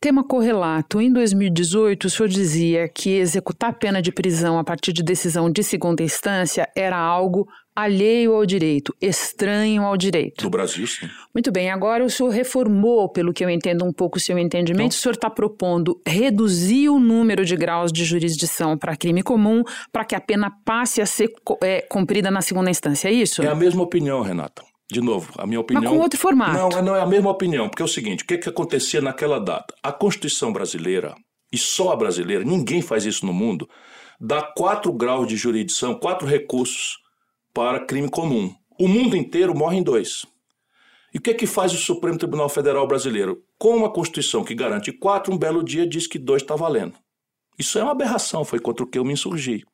Tema correlato. Em 2018, o senhor dizia que executar pena de prisão a partir de decisão de segunda instância era algo alheio ao direito, estranho ao direito. Do Brasil, sim. Muito bem, agora o senhor reformou, pelo que eu entendo um pouco o seu entendimento, então, o senhor está propondo reduzir o número de graus de jurisdição para crime comum para que a pena passe a ser é, cumprida na segunda instância, é isso? É a mesma opinião, Renata. De novo, a minha opinião. Mas com outro formato. Não, não é a mesma opinião, porque é o seguinte: o que, que acontecia naquela data? A Constituição brasileira, e só a brasileira, ninguém faz isso no mundo, dá quatro graus de jurisdição, quatro recursos para crime comum. O mundo inteiro morre em dois. E o que, que faz o Supremo Tribunal Federal brasileiro? Com uma Constituição que garante quatro, um belo dia diz que dois está valendo. Isso é uma aberração, foi contra o que eu me insurgi.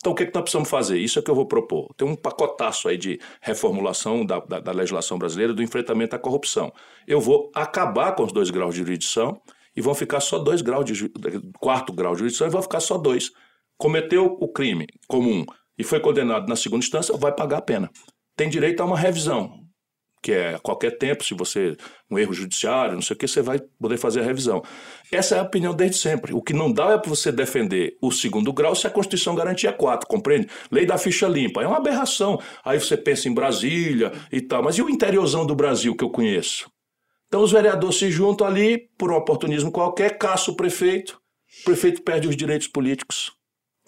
Então, o que, é que nós precisamos fazer? Isso é que eu vou propor. Tem um pacotaço aí de reformulação da, da, da, legislação brasileira do enfrentamento à corrupção. Eu vou acabar com os dois graus de jurisdição e vão ficar só dois graus de quarto grau de jurisdição e vão ficar só dois. Cometeu o crime comum e foi condenado na segunda instância, vai pagar a pena. Tem direito a uma revisão que é a qualquer tempo, se você um erro judiciário, não sei o que, você vai poder fazer a revisão. Essa é a opinião desde sempre. O que não dá é para você defender o segundo grau se a Constituição garantia quatro, compreende? Lei da ficha limpa, é uma aberração. Aí você pensa em Brasília e tal, mas e o interiorzão do Brasil que eu conheço? Então os vereadores se juntam ali por um oportunismo qualquer, caça o prefeito, o prefeito perde os direitos políticos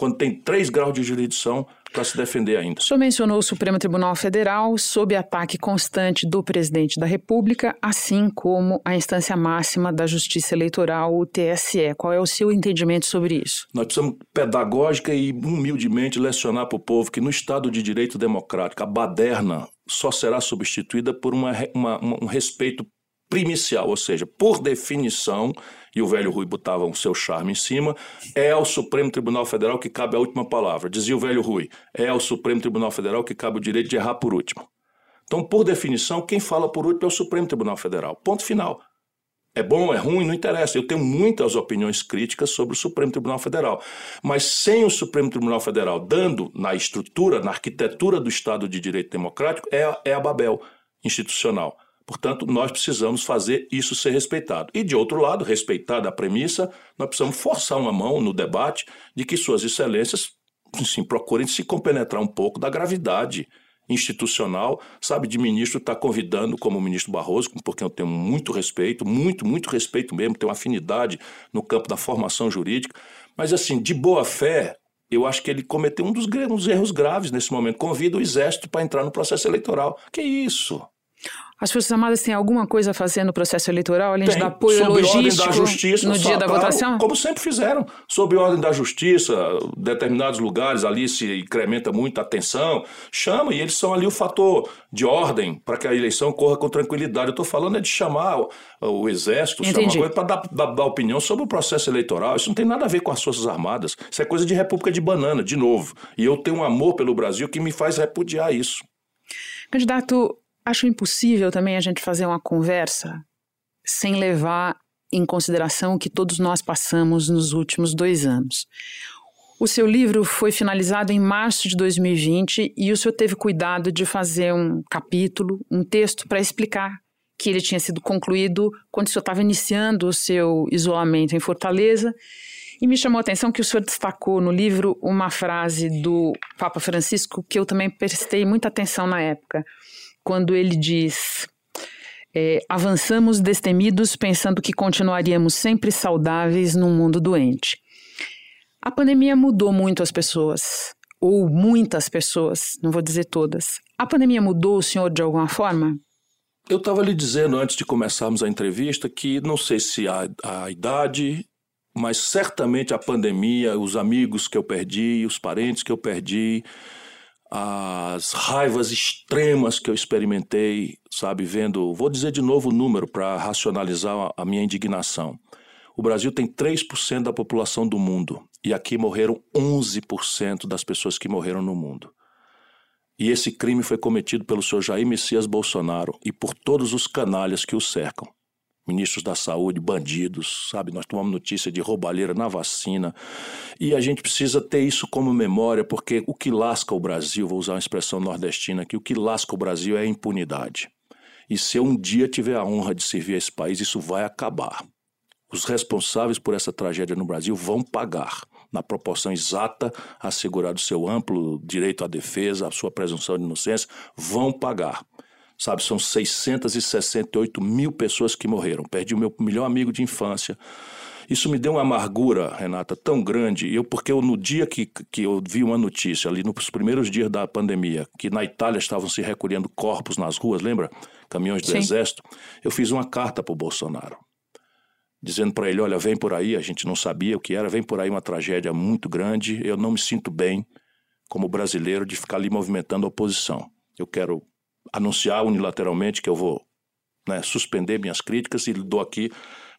quando tem três graus de jurisdição para se defender ainda. O senhor mencionou o Supremo Tribunal Federal sob ataque constante do presidente da República, assim como a instância máxima da Justiça Eleitoral, o TSE. Qual é o seu entendimento sobre isso? Nós precisamos pedagógica e humildemente lecionar para o povo que no Estado de Direito Democrático, a baderna só será substituída por uma, uma, um respeito primicial, ou seja, por definição, e o velho Rui botava o seu charme em cima, é ao Supremo Tribunal Federal que cabe a última palavra. Dizia o velho Rui, é ao Supremo Tribunal Federal que cabe o direito de errar por último. Então, por definição, quem fala por último é o Supremo Tribunal Federal. Ponto final. É bom, é ruim, não interessa. Eu tenho muitas opiniões críticas sobre o Supremo Tribunal Federal. Mas sem o Supremo Tribunal Federal dando na estrutura, na arquitetura do Estado de Direito Democrático, é, é a Babel institucional. Portanto, nós precisamos fazer isso ser respeitado. E, de outro lado, respeitada a premissa, nós precisamos forçar uma mão no debate de que Suas Excelências sim, procurem se compenetrar um pouco da gravidade institucional, sabe, de ministro estar tá convidando, como o ministro Barroso, porque eu tenho muito respeito, muito, muito respeito mesmo, tenho afinidade no campo da formação jurídica, mas assim, de boa fé, eu acho que ele cometeu um dos erros graves nesse momento. Convida o exército para entrar no processo eleitoral. Que isso? As Forças Armadas têm alguma coisa a fazer no processo eleitoral, além Tem, de dar apoio sob logístico ordem da justiça, no dia da votação? Como sempre fizeram, sob ordem da justiça, determinados lugares ali se incrementa muito a tensão, chama e eles são ali o fator de ordem para que a eleição corra com tranquilidade. Eu estou falando é de chamar o, o exército, Entendi. chamar para dar, dar, dar opinião sobre o processo eleitoral. Isso não tem nada a ver com as Forças Armadas. Isso é coisa de República de Banana, de novo. E eu tenho um amor pelo Brasil que me faz repudiar isso. Candidato, Acho impossível também a gente fazer uma conversa sem levar em consideração o que todos nós passamos nos últimos dois anos. O seu livro foi finalizado em março de 2020 e o senhor teve cuidado de fazer um capítulo, um texto para explicar que ele tinha sido concluído quando o senhor estava iniciando o seu isolamento em Fortaleza. E me chamou a atenção que o senhor destacou no livro uma frase do Papa Francisco que eu também prestei muita atenção na época quando ele diz: é, avançamos destemidos pensando que continuaríamos sempre saudáveis num mundo doente. A pandemia mudou muito as pessoas, ou muitas pessoas, não vou dizer todas. A pandemia mudou o senhor de alguma forma? Eu estava lhe dizendo antes de começarmos a entrevista que não sei se a, a idade, mas certamente a pandemia, os amigos que eu perdi, os parentes que eu perdi, as raivas extremas que eu experimentei, sabe, vendo. Vou dizer de novo o número para racionalizar a minha indignação. O Brasil tem 3% da população do mundo e aqui morreram 11% das pessoas que morreram no mundo. E esse crime foi cometido pelo senhor Jair Messias Bolsonaro e por todos os canalhas que o cercam ministros da saúde, bandidos, sabe? Nós tomamos notícia de roubalheira na vacina e a gente precisa ter isso como memória, porque o que lasca o Brasil, vou usar uma expressão nordestina aqui, o que lasca o Brasil é a impunidade. E se eu um dia tiver a honra de servir a esse país, isso vai acabar. Os responsáveis por essa tragédia no Brasil vão pagar, na proporção exata, assegurado seu amplo direito à defesa, a sua presunção de inocência, vão pagar sabe? São 668 mil pessoas que morreram. Perdi o meu melhor amigo de infância. Isso me deu uma amargura, Renata, tão grande. Eu, porque eu, no dia que, que eu vi uma notícia, ali nos primeiros dias da pandemia, que na Itália estavam se recolhendo corpos nas ruas, lembra? Caminhões do Sim. exército. Eu fiz uma carta para o Bolsonaro, dizendo para ele: olha, vem por aí, a gente não sabia o que era, vem por aí uma tragédia muito grande. Eu não me sinto bem, como brasileiro, de ficar ali movimentando a oposição. Eu quero anunciar unilateralmente que eu vou né, suspender minhas críticas e dou aqui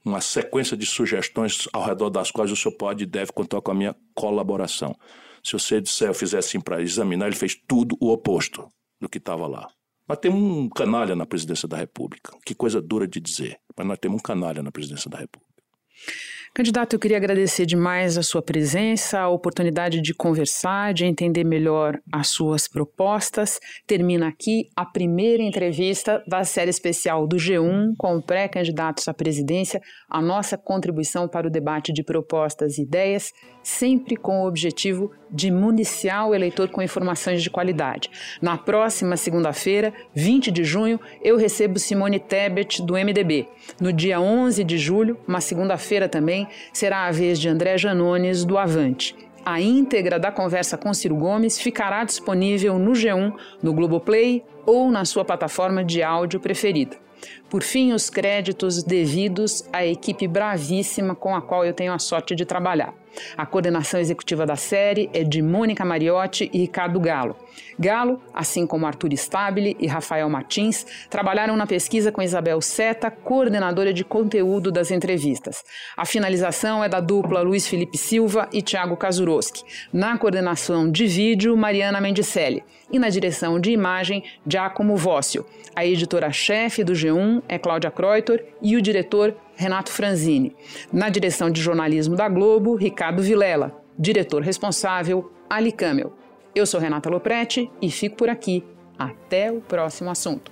uma sequência de sugestões ao redor das quais o senhor pode e deve contar com a minha colaboração. Se você disser, eu fizer assim para examinar, ele fez tudo o oposto do que estava lá. Nós temos um canalha na presidência da República. Que coisa dura de dizer, mas nós temos um canalha na presidência da República. Candidato, eu queria agradecer demais a sua presença, a oportunidade de conversar, de entender melhor as suas propostas. Termina aqui a primeira entrevista da série especial do G1 com pré-candidatos à presidência, a nossa contribuição para o debate de propostas e ideias, sempre com o objetivo de municiar o eleitor com informações de qualidade. Na próxima segunda-feira, 20 de junho, eu recebo Simone Tebet, do MDB. No dia 11 de julho, uma segunda-feira também, será a vez de André Janones, do Avante. A íntegra da conversa com Ciro Gomes ficará disponível no G1, no Globoplay ou na sua plataforma de áudio preferida. Por fim, os créditos devidos à equipe bravíssima com a qual eu tenho a sorte de trabalhar. A coordenação executiva da série é de Mônica Mariotti e Ricardo Galo. Galo, assim como Arthur Stabile e Rafael Martins, trabalharam na pesquisa com Isabel Seta, coordenadora de conteúdo das entrevistas. A finalização é da dupla Luiz Felipe Silva e Thiago Kazuroski. Na coordenação de vídeo, Mariana Mendicelli. E na direção de imagem, Giacomo Vócio. A editora-chefe do G1 é Cláudia Kreuter e o diretor Renato Franzini. Na direção de jornalismo da Globo, Ricardo Vilela. Diretor responsável, Ali Camel. Eu sou Renata Loprete e fico por aqui. Até o próximo assunto.